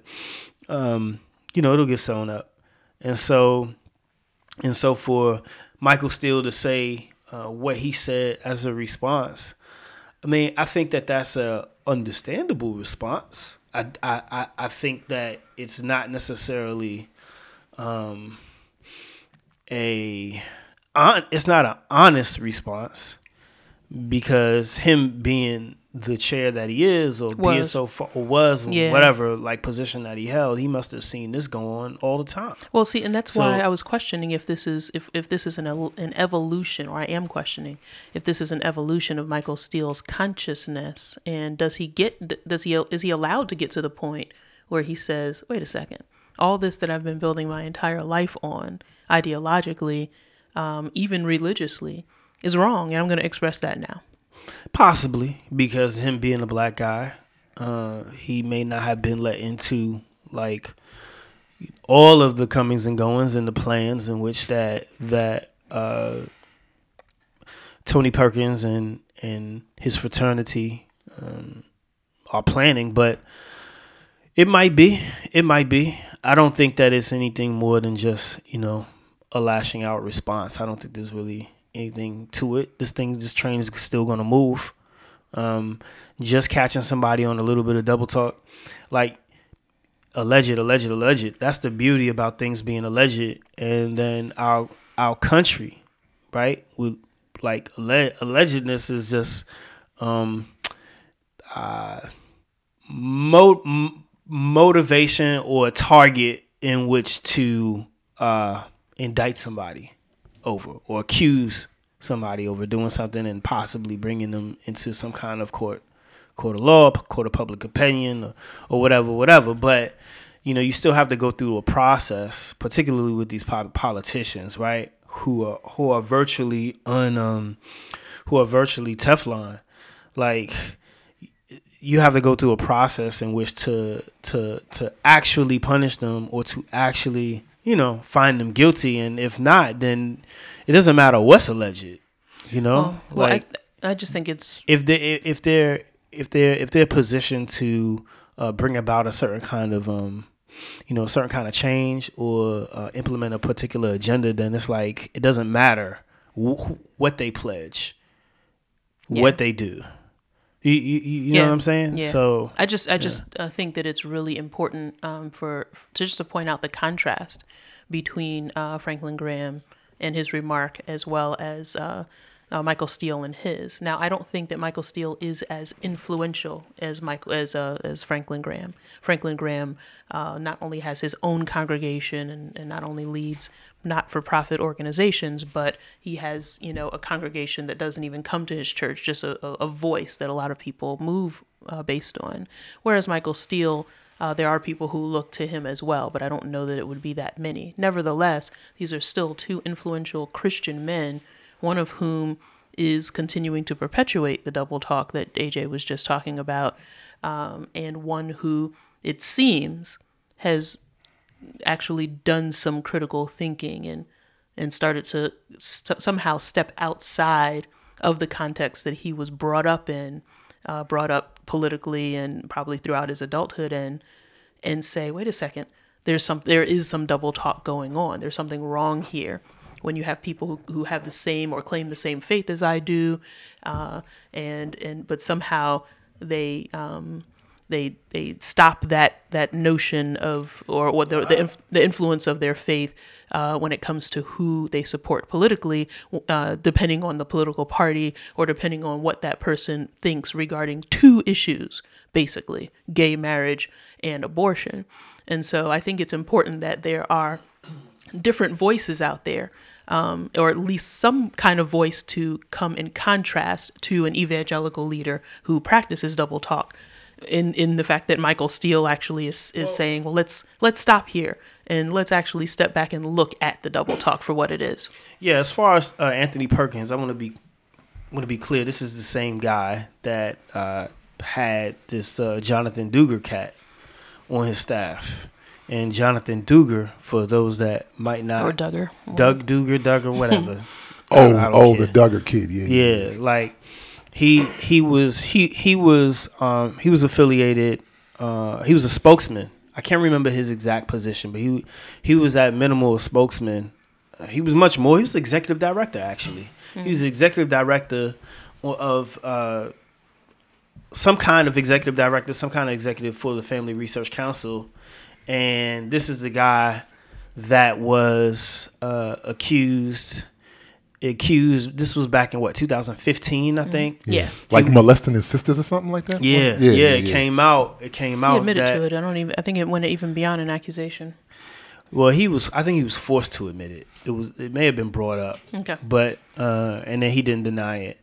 S3: um, you know it'll get sewn up, and so and so for Michael Steele to say uh, what he said as a response, I mean, I think that that's a understandable response. I, I- I think that it's not necessarily um, a it's not an honest response because him being the chair that he is or being so far, or was
S2: Yeah.
S3: whatever like position that he held, he must have seen this go on all the time.
S2: Well, see, and that's why I was questioning if this is if, if this is an an evolution, or I am questioning if this is an evolution of Michael Steele's consciousness, and does he get does he is he allowed to get to the point where he says, "Wait a second, all this that I've been building my entire life on, ideologically, um, even religiously, is wrong, and I'm going to express that now."
S3: Possibly because him being a black guy, uh, he may not have been let into like all of the comings and goings and the plans in which that that uh, Tony Perkins and and his fraternity um, are planning, but it might be, it might be. I don't think that it's anything more than just you know a lashing out response. I don't think there's really anything to it. This thing, this train is still gonna move. Um, just catching somebody on a little bit of double talk, like alleged, alleged, alleged. That's the beauty about things being alleged, and then our our country, right? We like alle- allegedness is just um, uh, mo- m- motivation or a target in which to uh, indict somebody over or accuse somebody over doing something and possibly bringing them into some kind of court court of law court of public opinion or, or whatever whatever. But you know you still have to go through a process particularly with these politicians right who are who are virtually un um who are virtually teflon. Like you have to go through a process in which to to to actually punish them or to actually you know find them guilty and if not then it doesn't matter what's alleged you know
S2: Well, well,
S3: like
S2: I, I just think it's
S3: if they if they're if they're if they're positioned to uh, bring about a certain kind of um you know a certain kind of change or uh, implement a particular agenda then it's like it doesn't matter wh- what they pledge
S2: Yeah.
S3: what they do you, you, you know
S2: Yeah.
S3: what i'm saying
S2: Yeah.
S3: so
S2: I just I just uh, think that it's really important um, for to just to point out the contrast between uh, Franklin Graham and his remark as well as uh, uh, Michael Steele and his. Now I don't think that Michael Steele is as influential as Michael as uh, as Franklin Graham. Franklin Graham uh, not only has his own congregation and, and not only leads not for profit organizations, but he has, you know, a congregation that doesn't even come to his church, just a, a, a voice that a lot of people move uh, based on. Whereas Michael Steele, uh, there are people who look to him as well, but I don't know that it would be that many. Nevertheless, these are still two influential Christian men, one of whom is continuing to perpetuate the double talk that AJ was just talking about, um, and one who it seems has actually done some critical thinking and and started to st- somehow step outside of the context that he was brought up in, uh, brought up politically and probably throughout his adulthood, and and say, wait a second, there's some there is some double talk going on. There's something wrong here. When you have people who, who have the same or claim the same faith as I do, uh, and and but somehow they um, they they stop that that notion of or what the the, inf- the influence of their faith uh, when it comes to who they support politically, uh, depending on the political party or depending on what that person thinks regarding two issues, basically gay marriage and abortion. And so I think it's important that there are different voices out there, um, or at least some kind of voice to come in contrast to an evangelical leader who practices double talk. In in the fact that Michael Steele actually is, is saying, well, let's let's stop here and let's actually step back and look at the double talk for what it is.
S3: Yeah, as far as uh, Anthony Perkins, I want to be want to be clear. This is the same guy that uh, had this uh, Jonathan Duger cat on his staff, and Jonathan Duger, for those that might not,
S2: Or Duggar.
S3: Doug Duger, Duggar, whatever.
S1: Oh, oh,
S3: care.
S1: the Duggar kid. Yeah,
S3: Yeah, like he he was he he was um he was affiliated uh he was a spokesman i can't remember his exact position but he he was that minimal spokesman uh, he was much more he was executive director actually he was executive director of uh some kind of executive director some kind of executive for the family research council and this is the guy that was uh accused accused this was back in what 2015 i think
S2: Yeah.
S1: Like molesting his sisters or something like that?
S3: yeah, yeah, yeah it came out. It came out.
S2: He admitted
S3: that,
S2: to it. I don't even. I think it went even beyond an accusation.
S3: Well, he was. I think he was forced to admit it. It was. It may have been brought up,
S2: Okay.
S3: but uh, and then he didn't deny it.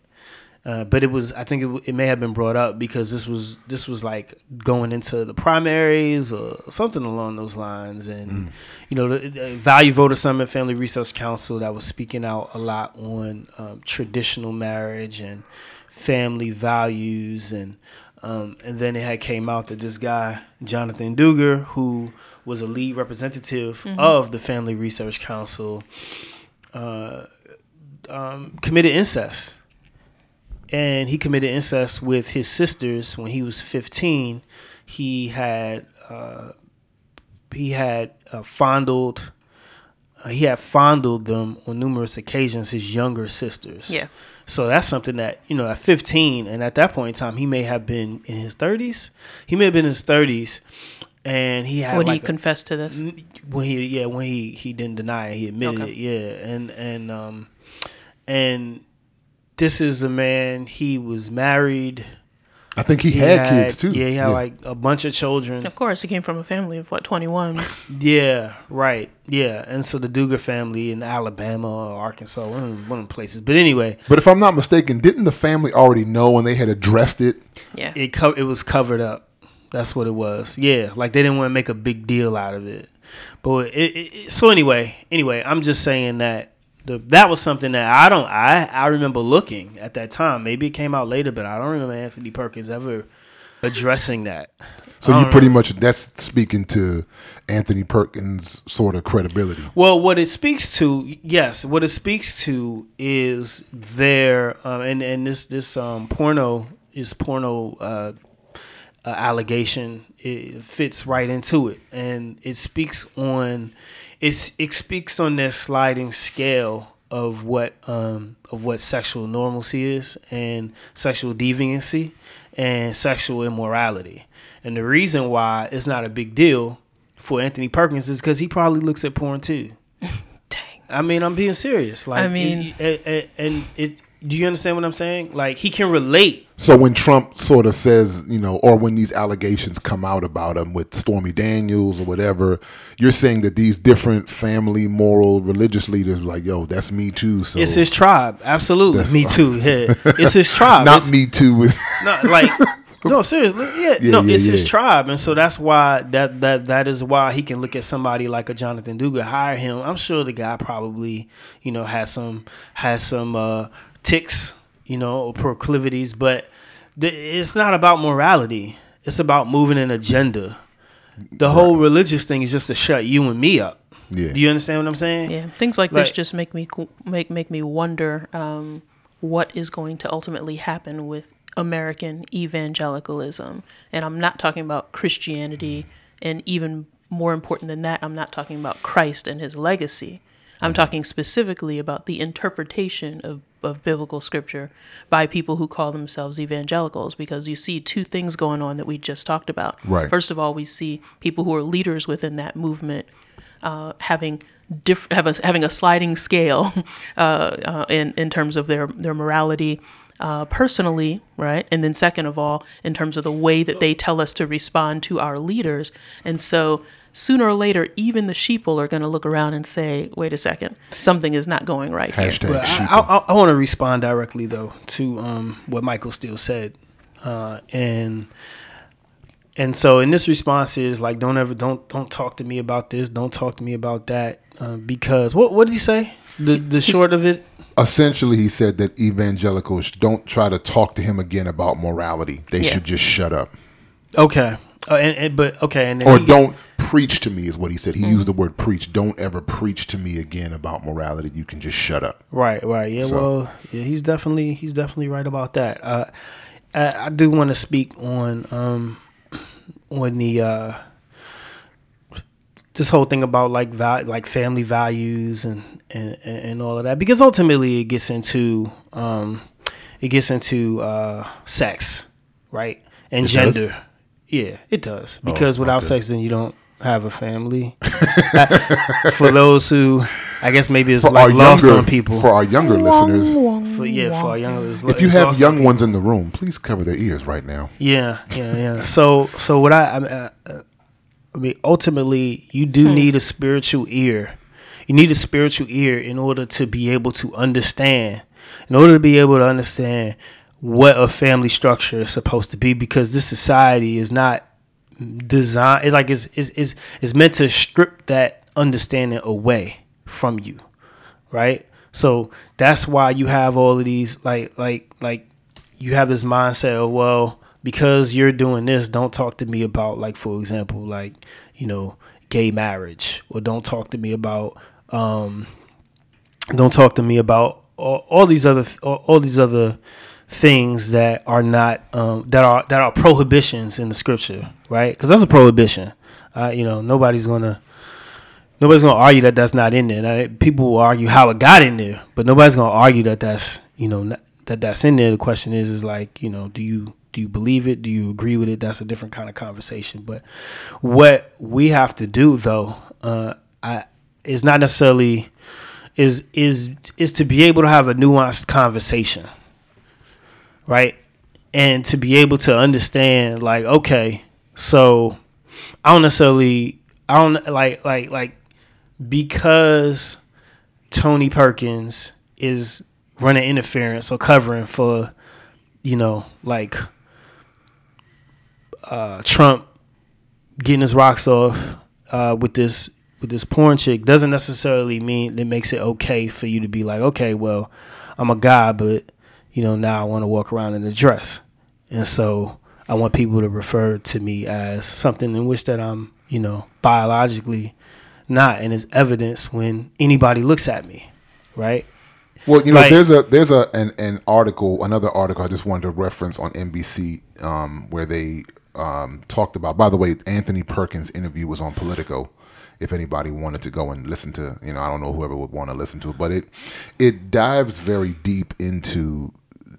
S3: Uh, but it was. I think it, it may have been brought up because this was this was like going into the primaries or something along those lines, and you know, the, the Value Voter Summit Family Research Council that was speaking out a lot on um, traditional marriage and family values, and um, and then it had came out that this guy Jonathan Duger, who was a lead representative of the Family Research Council, uh, um, committed incest and he committed incest with his sisters when he was 15 he had uh, he had uh, fondled uh, he had fondled them on numerous occasions his younger sisters
S2: Yeah.
S3: so that's something that you know at 15 and at that point in time he may have been in his 30s he may have been in his 30s and he had
S2: When
S3: like
S2: he
S3: a-
S2: confessed to this.
S3: when he yeah when he he didn't deny it he admitted
S2: Okay.
S3: it yeah and and um and this is a man he was married
S1: I think he, had, kids too.
S3: yeah he had like a bunch of children
S2: Of course, he came from a family of what twenty one.
S3: yeah right yeah and so the Duger family in Alabama or Arkansas one of, one of the places but anyway
S1: But if I'm not mistaken, didn't the family already know when they had addressed it?
S2: Yeah.
S3: it co- it was covered up. That's what it was. Yeah, like they didn't want to make a big deal out of it. But it, it, it- so anyway, anyway, I'm just saying that the that was something that I don't I I remember looking at that time. Maybe it came out later, but I don't remember Anthony Perkins ever addressing that.
S1: So you pretty
S3: know.
S1: much that's speaking to Anthony Perkins' sort of credibility.
S3: Well, what it speaks to, yes, what it speaks to is their um, and and this this um, porno is porno uh, uh, allegation. It fits right into it, and it speaks on it's it speaks on their sliding scale of what um, of what sexual normalcy is and sexual deviancy and sexual immorality. And the reason why it's not a big deal for Anthony Perkins is because he probably looks at porn too.
S2: Dang.
S3: I mean, I'm being serious. Like,
S2: I mean-
S3: and it. Do you understand what I'm saying? Like, he can relate.
S1: So when Trump sort of says, you know, or when these allegations come out about him with Stormy Daniels or whatever, you're saying that these different family, moral, religious leaders are like, yo, that's me too. So
S3: It's his tribe. Absolutely, me too. Yeah, it's his tribe.
S1: not
S3: It's-
S1: me too. With
S3: No, like no, seriously, yeah,
S1: Yeah,
S3: no,
S1: yeah,
S3: it's his tribe, and so that's why that that that is why he can look at somebody like a Jonathan Duga, hire him. I'm sure the guy probably, you know, has some has some uh, ticks, you know, or proclivities, but th- it's not about morality. It's about moving an agenda. The whole religious thing is just to shut you and me up.
S1: yeah,
S3: Do you understand what I'm saying?
S2: Yeah, things like this just make me make make me wonder um, what is going to ultimately happen with American evangelicalism, and I'm not talking about Christianity, and even more important than that, I'm not talking about Christ and His legacy. I'm talking specifically about the interpretation of, of biblical scripture by people who call themselves evangelicals, because you see two things going on that we just talked about.
S1: Right.
S2: First of all, we see people who are leaders within that movement uh, having diff- have a, having a sliding scale uh, uh, in in terms of their their morality uh, personally, right? And then second of all, in terms of the way that they tell us to respond to our leaders. And so sooner or later, even the sheeple are going to look around and say, "Wait a second, something is not going right here."
S1: hashtag
S3: But
S1: sheep.
S3: I, I, I want to respond directly though to um, what Michael Steele said, uh, and and so in this response is like, don't ever don't don't talk to me about this, don't talk to me about that, uh, because what what did he say? The the short of it,
S1: Essentially, he said that evangelicals don't try to talk to him again about morality. They
S2: Yeah.
S1: should just shut up.
S3: okay, Oh, and, and but okay, and then
S1: or don't preach to me is what he said. He
S3: Mm.
S1: used the word preach. Don't ever preach to me again about morality. You can just shut up.
S3: Right, right. Yeah,
S1: So-
S3: well, yeah, he's definitely he's definitely right about that. Uh, I, I do want to speak on um on the uh this whole thing about like val- like family values and, and and all of that because ultimately it gets into um it gets into uh sex, right? And
S1: It does?
S3: Gender. Yeah, it does. Because without
S1: okay.
S3: sex then you don't have a family. For those who I guess maybe it's
S1: For
S3: like lost
S1: younger,
S3: on people.
S1: for our younger listeners,
S3: For yeah, for our young it's-
S1: if you have young
S3: on-
S1: ones in the room, please cover their ears right now.
S3: yeah, yeah, yeah. So, so what I, I, mean, uh, uh, I mean, ultimately, you do need a spiritual ear. You need a spiritual ear in order to be able to understand. In order to be able to understand what a family structure is supposed to be, because this society is not designed. It's like it's it's it's, it's meant to strip that understanding away from you right? So that's why you have all of these like like like you have this mindset of well because you're doing this don't talk to me about like for example like you know gay marriage or don't talk to me about um don't talk to me about all, all these other all, all these other things that are not um that are that are prohibitions in the scripture right because that's a prohibition uh, you know nobody's gonna nobody's gonna argue that that's not in there. Now, people will argue how it got in there, but nobody's gonna argue that that's you know not, that that's in there. The question is, is like you know, do you do you believe it? Do you agree with it? That's a different kind of conversation. But what we have to do though, uh, I is not necessarily is is is to be able to have a nuanced conversation, right? And to be able to understand, like, okay, so I don't necessarily, I don't like, like, like, because Tony Perkins is running interference or covering for, you know, like, uh, Trump getting his rocks off uh, with this with this porn chick doesn't necessarily mean it makes it okay for you to be like, okay, well, I'm a guy, but you know now I want to walk around in a dress, and so I want people to refer to me as something in which that I'm, you know, biologically not, and it's evidence when anybody looks at me, right?
S1: Well, you know,
S3: Like-
S1: there's a there's a an, an article, another article I just wanted to reference on NBC um, where they um, talked about. By the way, Anthony Perkins' interview was on Politico. If anybody wanted to go and listen to, you know, I don't know whoever would want to listen to it, but it it dives very deep into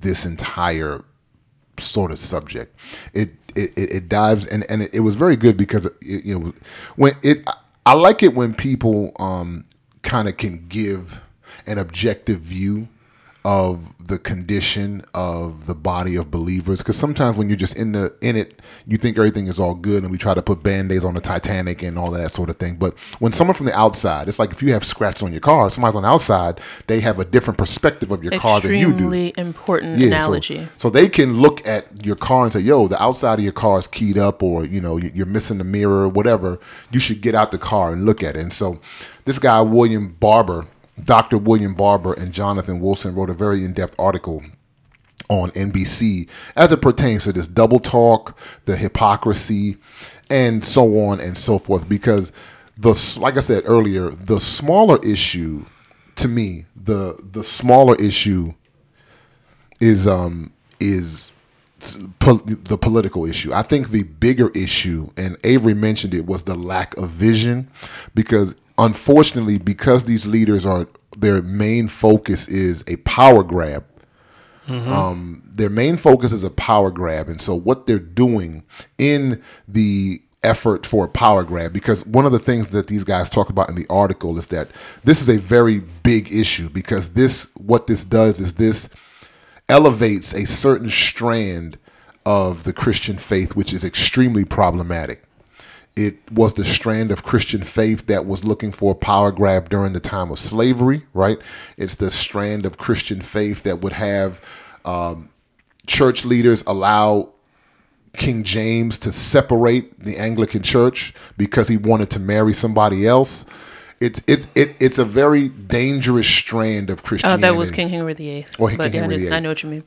S1: this entire sort of subject. It it, it dives and and it, it was very good because it, you know when it I like it when people um kind of can give an objective view of the condition of the body of believers because sometimes when you're just in the in it you think everything is all good and we try to put band-aids on the titanic and all that sort of thing but when someone from the outside it's like if you have scratches on your car somebody's on the outside they have a different perspective of your car than you do
S2: Extremely important
S1: yeah,
S2: analogy.
S1: So, so they can look at your car and say, "Yo, the outside of your car is keyed up, or you know, you- you're missing the mirror, or whatever. You should get out the car and look at it." And so, this guy William Barber, Dr. William Barber, and Jonathan Wilson wrote a very in-depth article on NBC as it pertains to this double talk, the hypocrisy, and so on and so forth. Because the like I said earlier, the smaller issue to me, the the smaller issue is um is po- the political issue. I think the bigger issue, and Avery mentioned it, was the lack of vision, because unfortunately, because these leaders are their main focus is a power grab. Um, their main focus is a power grab, and so what they're doing in the effort for a power grab, because one of the things that these guys talk about in the article is that this is a very big issue because this what this does is this elevates a certain strand of the Christian faith, which is extremely problematic. It was the strand of Christian faith that was looking for a power grab during the time of slavery, right? It's the strand of Christian faith that would have um, church leaders allow King James to separate the Anglican Church because he wanted to marry somebody else. It's it, it it's a very dangerous strand of
S2: Christian.
S1: Oh,
S2: that was King Henry VIII.
S1: Or King Henry VIII.
S2: I know what you mean.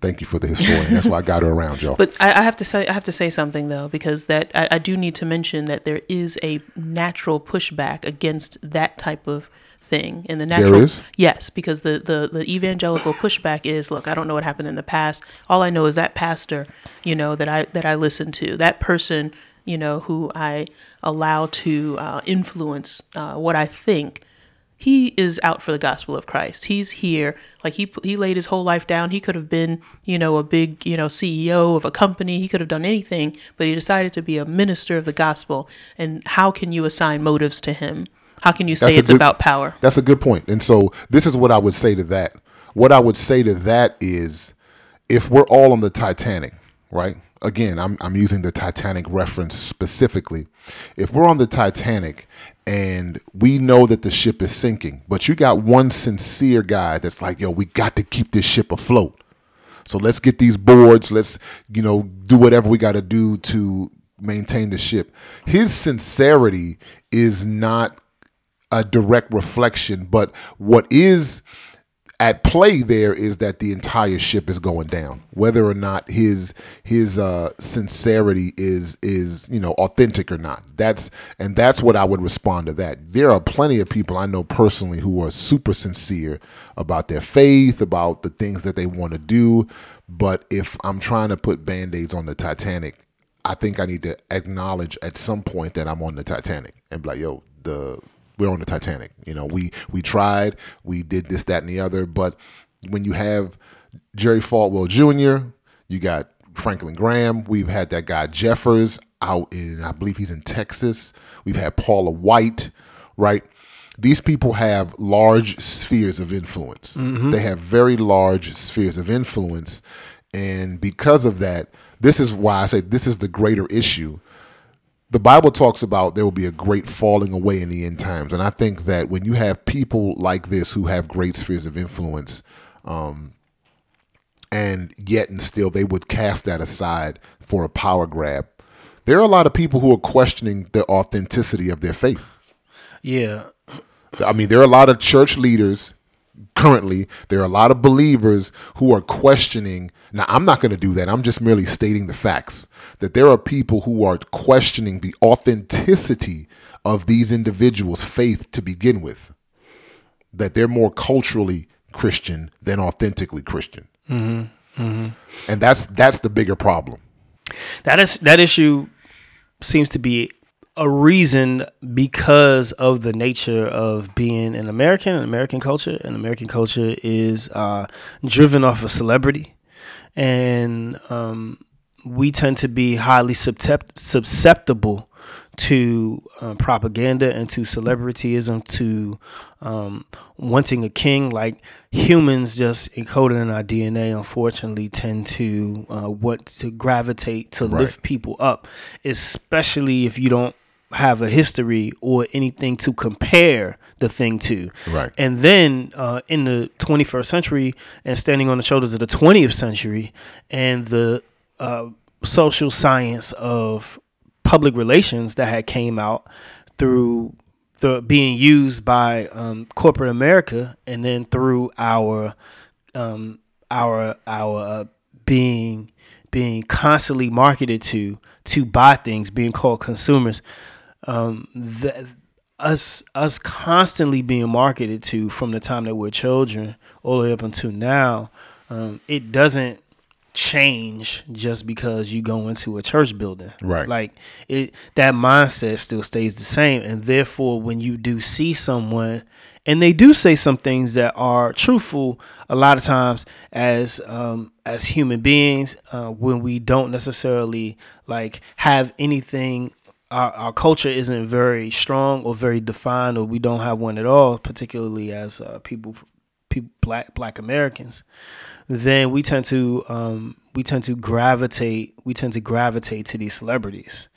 S1: Thank you for the historian. That's why I got her around, y'all.
S2: But I, I have to say, I have to say something though, because that I, I do need to mention that there is a natural pushback against that type of thing in the natural.
S1: is?
S2: Yes, because the, the the evangelical pushback is, look, I don't know what happened in the past. All I know is that pastor, you know, that I that I listen to, that person, you know, who I allow to uh, influence uh, what I think he is out for the gospel of Christ. He's here. Like he he laid his whole life down. He could have been, you know, a big, you know, CEO of a company. He could have done anything, but he decided to be a minister of the gospel. And how can you assign motives to him? How can you say
S1: That's
S2: it's
S1: good-
S2: about power?
S1: That's a good point. And so this is what I would say to that. What I would say to that is if we're all on the Titanic, right? Again, I'm I'm using the Titanic reference specifically. If we're on the Titanic and we know that the ship is sinking, but you got one sincere guy that's like, "Yo, we got to keep this ship afloat." So let's get these boards. Let's, you know, do whatever we got to do to maintain the ship. His sincerity is not a direct reflection, but what is at play there is that the entire ship is going down. Whether or not his his uh, sincerity is is you know authentic or not. That's and that's what I would respond to that. There are plenty of people I know personally who are super sincere about their faith, about the things that they want to do. But if I'm trying to put band-aids on the Titanic, I think I need to acknowledge at some point that I'm on the Titanic and be like, yo, the we're on the Titanic. You know, we we tried, we did this, that, and the other. But when you have Jerry Falwell Jr., you got Franklin Graham. We've had that guy Jeffress out in, I believe he's in Texas. We've had Paula White, right? These people have large spheres of influence. Mm-hmm. They have very large spheres of influence. And because of that, this is why I say this is the greater issue the Bible talks about there will be a great falling away in the end times, and I think that when you have people like this who have great spheres of influence, um, and yet and still they would cast that aside for a power grab, there are a lot of people who are questioning the authenticity of their faith.
S3: Yeah,
S1: I mean, there are a lot of church leaders currently. There are a lot of believers who are questioning. Now, I'm not going to do that. I'm just merely stating the facts that there are people who are questioning the authenticity of these individuals' faith to begin with. That they're more culturally Christian than authentically Christian, and that's that's the bigger problem.
S3: that is that issue seems to be a reason because of the nature of being an American, an American culture, and American culture is uh, driven off of celebrity, and um, we tend to be highly susceptible to uh, propaganda and to celebrityism, to um, wanting a king. Like humans, just encoded in our DNA, unfortunately, tend to uh, want to gravitate to lift people up, especially if you don't have a history or anything to compare the thing to.
S1: Right.
S3: And then uh, in the 21st century and standing on the shoulders of the 20th century and the uh, social science of public relations that had came out through the being used by um, corporate America and then through our um, our our uh, being being constantly marketed to to buy things, being called consumers. Um, that us us constantly being marketed to from the time that we're children all the way up until now, um, it doesn't change just because you go into a church building.
S1: Right.
S3: Like it that mindset still stays the same. And therefore when you do see someone and they do say some things that are truthful a lot of times as um, as human beings uh, when we don't necessarily like have anything our, our culture isn't very strong or very defined or we don't have one at all particularly as uh, people people black black Americans then we tend to um, we tend to gravitate we tend to gravitate to these celebrities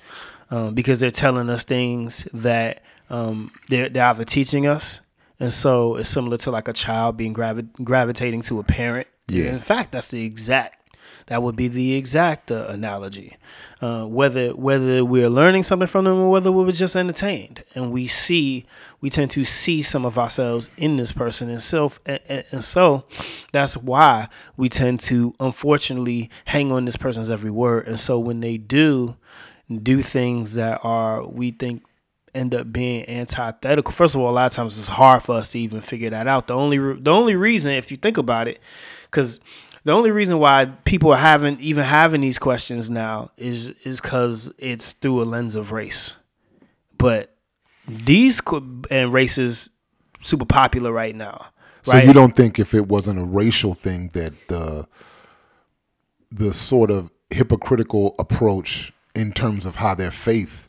S3: um, because they're telling us things that um, they're, they're either teaching us and so it's similar to like a child being gravi- gravitating to a parent
S1: Yeah.
S3: in fact that's the exact That would be the exact uh, analogy. Uh, whether whether we're learning something from them or whether we were just entertained, and we see we tend to see some of ourselves in this person and and, and, and so that's why we tend to unfortunately hang on this person's every word. And so when they do do things that are we think end up being antithetical. First of all, a lot of times it's hard for us to even figure that out. The only the only reason, if you think about it, because the only reason why people are having even having these questions now is is because it's through a lens of race. But these and races super popular right now.
S1: So you don't think if it wasn't a racial thing that the the sort of hypocritical approach in terms of how their faith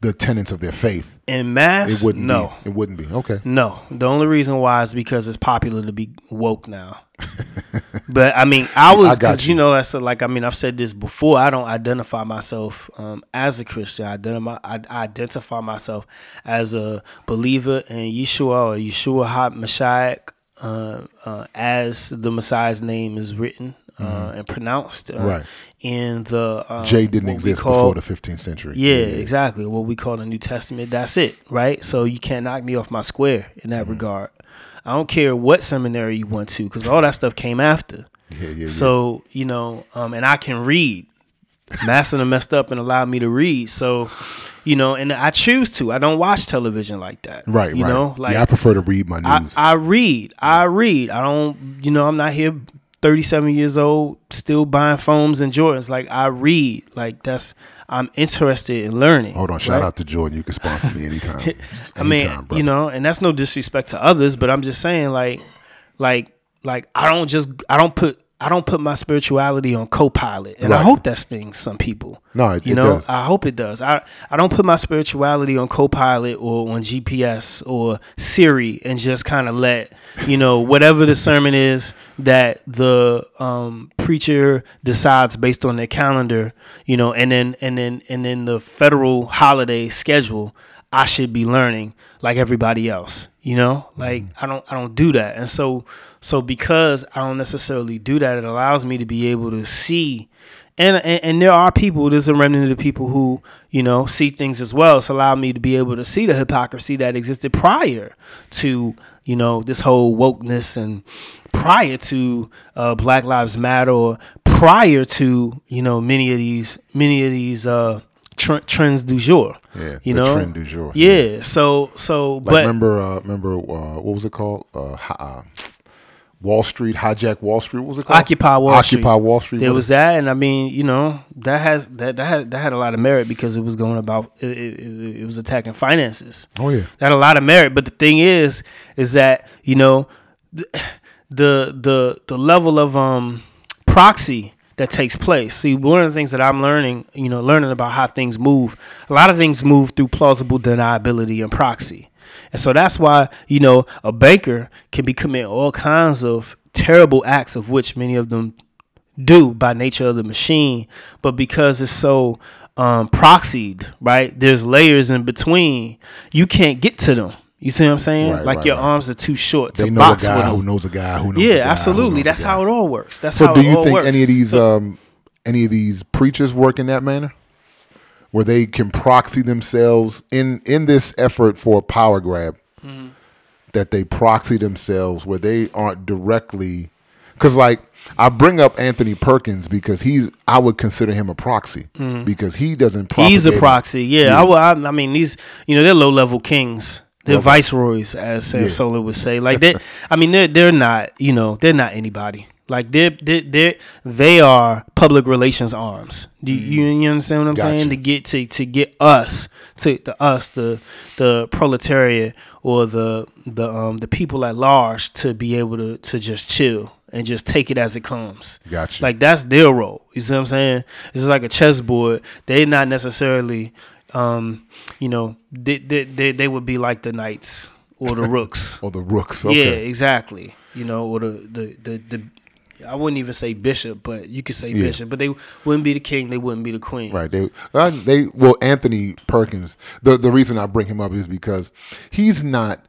S1: the tenets of their faith.
S3: In mass,
S1: it wouldn't.
S3: No,
S1: be. it wouldn't be. Okay.
S3: No, the only reason why is because it's popular to be woke now. but I mean, I was because you. you. know that's a, like I mean I've said this before. I don't identify myself um, as a Christian. I identify I identify myself as a believer in Yeshua or Yeshua HaMashiach, uh, uh, as the Messiah's name is written uh, mm-hmm. and pronounced. Uh,
S1: right.
S3: In the
S1: um, J didn't exist call, before the 15th century.
S3: Yeah, yeah, exactly. What we call the New Testament. That's it, right? So you can't knock me off my square in that mm-hmm. regard. I don't care what seminary you went to, because all that stuff came after.
S1: Yeah, yeah.
S3: So you know, um, and I can read. Master messed up and allowed me to read. So you know, and I choose to. I don't watch television like that.
S1: Right,
S3: you
S1: right.
S3: know, like
S1: yeah, I prefer to read my news.
S3: I, I, read. I read. I don't. You know, I'm not here 37 years old, still buying foams and Jordans. Like I read, like that's I'm interested in learning.
S1: Hold on, shout right? out to Jordan. You can sponsor me anytime.
S3: I mean, you know, and that's no disrespect to others, but I'm just saying, like, like, like I don't just I don't put I don't put my spirituality on co-pilot, and right. I hope that stings some people.
S1: No, it,
S3: you know,
S1: does.
S3: I hope it does. I I don't put my spirituality on co-pilot or on GPS or Siri, and just kind of let you know whatever the sermon is that the um, preacher decides based on their calendar, you know, and then and then and then the federal holiday schedule. I should be learning like everybody else, you know. Like mm-hmm. I don't I don't do that, and so so because I don't necessarily do that, it allows me to be able to see. And, and, and there are people, there's a remnant of the people who, you know, see things as well. It's allowed me to be able to see the hypocrisy that existed prior to, you know, this whole wokeness and prior to uh, Black Lives Matter or prior to, you know, many of these, many of these, uh, trends du jour.
S1: Yeah,
S3: you know,
S1: trend du jour.
S3: Yeah. yeah. So so,
S1: like
S3: but
S1: remember, uh, remember uh, what was it called? Uh, uh, Wall Street, hijack Wall Street. What was it called?
S3: Occupy Wall
S1: Occupy
S3: Street.
S1: Occupy Wall Street.
S3: There was that, and I mean, you know, that has that that had that had a lot of merit because it was going about it, it, it was attacking finances.
S1: Oh yeah,
S3: that had a lot of merit. But the thing is, is that you know, the the the level of um proxy that takes place. See, one of the things that I'm learning, you know, learning about how things move. A lot of things move through plausible deniability and proxy. And so that's why, you know, a banker can be committing all kinds of terrible acts, of which many of them do by nature of the machine. But because it's so um, proxied, right, there's layers in between, you can't get to them. You see what I'm saying?
S1: Right,
S3: like
S1: right,
S3: your
S1: right.
S3: arms are too short to
S1: they know
S3: box
S1: a guy who knows a guy who knows.
S3: Yeah,
S1: guy
S3: absolutely.
S1: That's
S3: how it all works. That's how it all works.
S1: so
S3: how.
S1: do you think
S3: works.
S1: any of these um, any of these preachers work in that manner? where they can proxy themselves in in this effort for a power grab mm-hmm. that they proxy themselves where they aren't directly because like I bring up Anthony Perkins because he's I would consider him a proxy mm-hmm. because he doesn't.
S3: He's a proxy, yeah. yeah. I, I, I mean, these you know they're low level kings. They're well, viceroys, as Sam yeah. Solar would say. Like they, I mean, they're they're not you know they're not anybody. Like they they they they are public relations arms. Do you, you understand what I'm gotcha. saying? To get to to get us to the us the the proletariat or the the um the people at large to be able to to just chill and just take it as it comes.
S1: Gotcha.
S3: Like that's their role. You see what I'm saying? It's like a chessboard. They're not necessarily um you know they they they, they would be like the knights or the rooks
S1: or the rooks. Okay.
S3: Yeah, exactly. You know, or the the the, the I wouldn't even say bishop, but you could say yeah. bishop. But they wouldn't be the king. They wouldn't be the queen.
S1: Right. They uh, they well Anthony Perkins. The the reason I bring him up is because he's not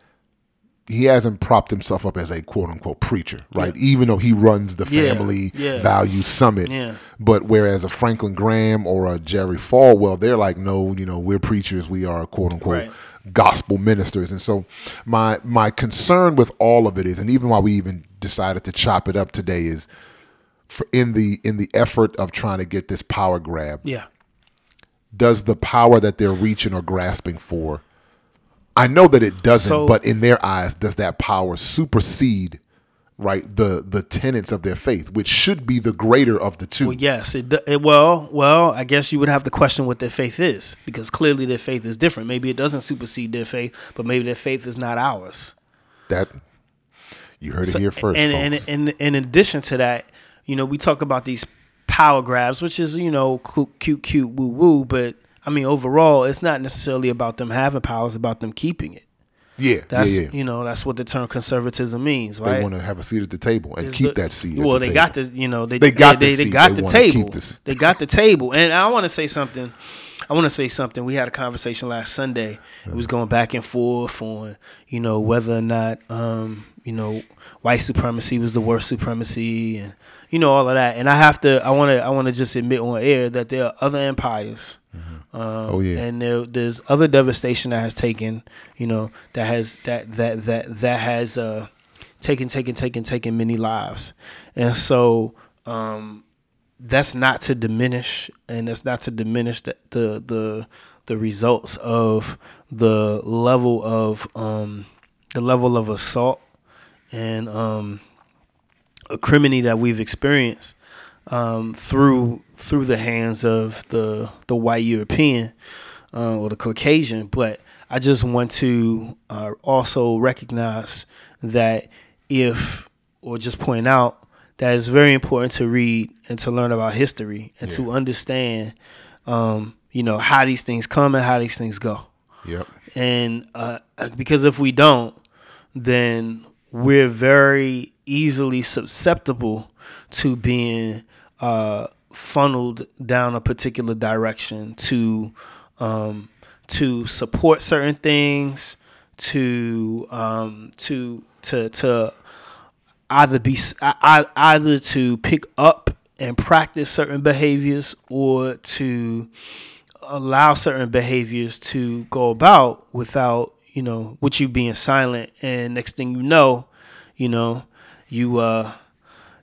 S1: he hasn't propped himself up as a quote unquote preacher, right? Even though he runs the
S3: Yeah,
S1: Family
S3: yeah.
S1: Value Summit.
S3: Yeah.
S1: But whereas a Franklin Graham or a Jerry Falwell, they're like, no, you know, we're preachers, we are quote unquote
S3: Right.
S1: gospel ministers. And so my my concern with all of it is, and even why we even decided to chop it up today is for in the in the effort of trying to get this power grab,
S3: Yeah.
S1: does the power that they're reaching or grasping for I know that it doesn't,
S3: So-
S1: but in their eyes, does that power supersede right the the tenets of their faith, which should be the greater of the two?
S3: Well, yes. It, it well, well. I guess you would have to question what their faith is because clearly their faith is different. Maybe it doesn't supersede their faith, but maybe their faith is not ours.
S1: That you heard it here first,
S3: and,
S1: folks.
S3: and, and in addition to that, you know, we talk about these power grabs, which is you know cute, cute, cute, woo woo. But I mean, overall, it's not necessarily about them having power; it's about them keeping it.
S1: yeah,
S3: That's
S1: yeah, yeah.
S3: you know that's what the term conservatism means, Right?
S1: They want to have a seat at the table and
S3: Is
S1: keep
S3: the-
S1: that seat. at
S3: Well,
S1: the
S3: they
S1: table.
S3: got the you know they
S1: They got
S3: they,
S1: the
S3: they, got
S1: They
S3: the table. They got the table, and I want to say something. I want to say something. We had a conversation last Sunday. It was going back and forth on you know whether or not um, you know white supremacy was the worst supremacy, and you know all of that. And I have to. I want to. I want to just admit on air that there are other empires. Um,
S1: Oh, yeah.
S3: and there, there's other devastation that has taken, you know, that has that that that that has uh, taken taken taken taken many lives, and so um, that's not to diminish, and that's not to diminish the the the, the results of the level of um, the level of assault and um, criminy that we've experienced um, through through the hands of the the white European uh, or the Caucasian. But I just want to uh, also recognize that if or just point out that it's very important to read and to learn about history and to understand, um, you know, how these things come and how these things go
S1: Yep.
S3: and uh, because if we don't, then we're very easily susceptible to being uh, funneled down a particular direction to um, to support certain things, to um, to to to either be either to pick up and practice certain behaviors or to allow certain behaviors to go about without you know with you being silent and next thing you know you know you uh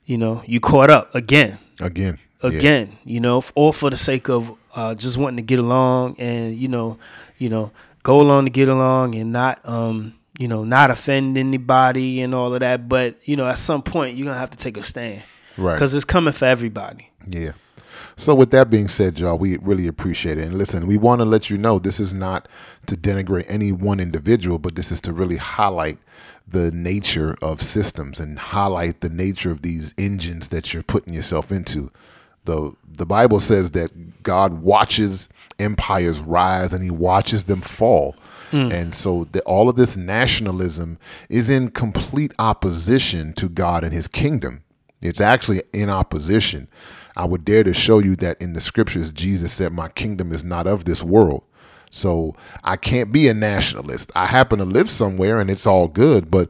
S3: you know you caught up again
S1: Again. Yeah.
S3: again you know all for the sake of uh just wanting to get along and you know you know go along to get along and not um you know not offend anybody and all of that but you know at some point you're gonna have to take a stand
S1: Right.
S3: because it's coming for everybody
S1: Yeah. So with that being said, y'all, we really appreciate it. And listen, we want to let you know this is not to denigrate any one individual, but this is to really highlight the nature of systems and highlight the nature of these engines that you're putting yourself into. The the Bible says that God watches empires rise and he watches them fall. Hmm. And so the, all of this nationalism is in complete opposition to God and his kingdom. It's actually in opposition. I would dare to show you that in the scriptures, Jesus said, My kingdom is not of this world. So I can't be a nationalist. I happen to live somewhere and it's all good, but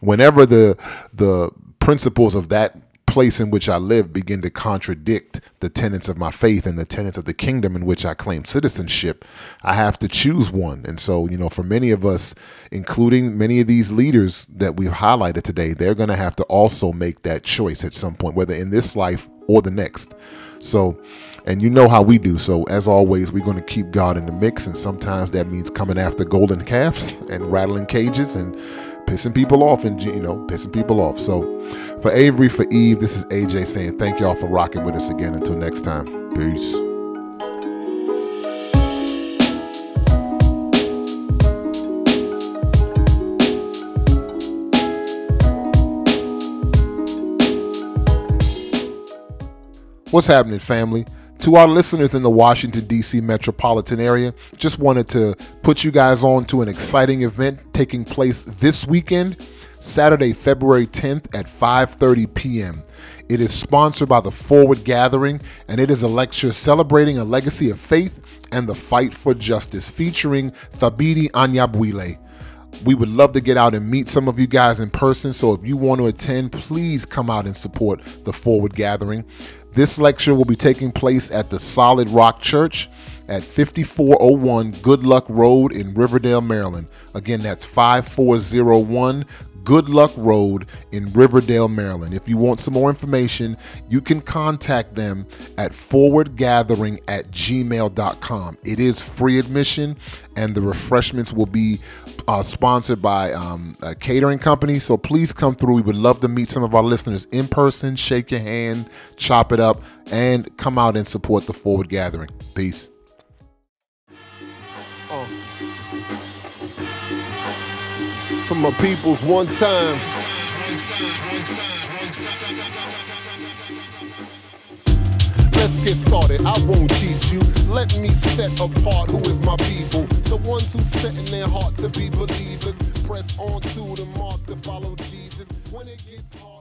S1: whenever the the principles of that place in which I live begin to contradict the tenets of my faith and the tenets of the kingdom in which I claim citizenship, I have to choose one. And so, you know, for many of us, including many of these leaders that we've highlighted today, they're going to have to also make that choice at some point, whether in this life or the next. So, and you know how we do. So, as always, we're going to keep God in the mix. And sometimes that means coming after golden calves and rattling cages and pissing people off and, you know, pissing people off. So, for Avery, for Eve, this is AJ saying thank y'all for rocking with us again. Until next time, peace. What's happening, family? To our listeners in the Washington, D.C. metropolitan area, just wanted to put you guys on to an exciting event taking place this weekend, Saturday, February 10th at 5:30 p.m. It is sponsored by the Forward Gathering, and it is a lecture celebrating a legacy of faith and the fight for justice, featuring Thabiti Anyabwile We would love to get out and meet some of you guys in person. So if you want to attend, please come out and support the Forward Gathering. This lecture will be taking place at the Solid Rock Church at 5401 Good Luck Road in Riverdale, Maryland. Again, that's 5401 Good Luck Road in Riverdale, Maryland. If you want some more information, you can contact them at forwardgathering at gmail.com. It is free admission, and the refreshments will be uh, sponsored by um, a catering company. So please come through. We would love to meet some of our listeners in person, shake your hand, chop it up, and come out and support the Forward Gathering. Peace.
S4: For my peoples one time. Let's get started, I won't cheat you. Let me set apart who is my people. The ones who set in their heart to be believers. Press on to the mark to follow Jesus. When it gets hard.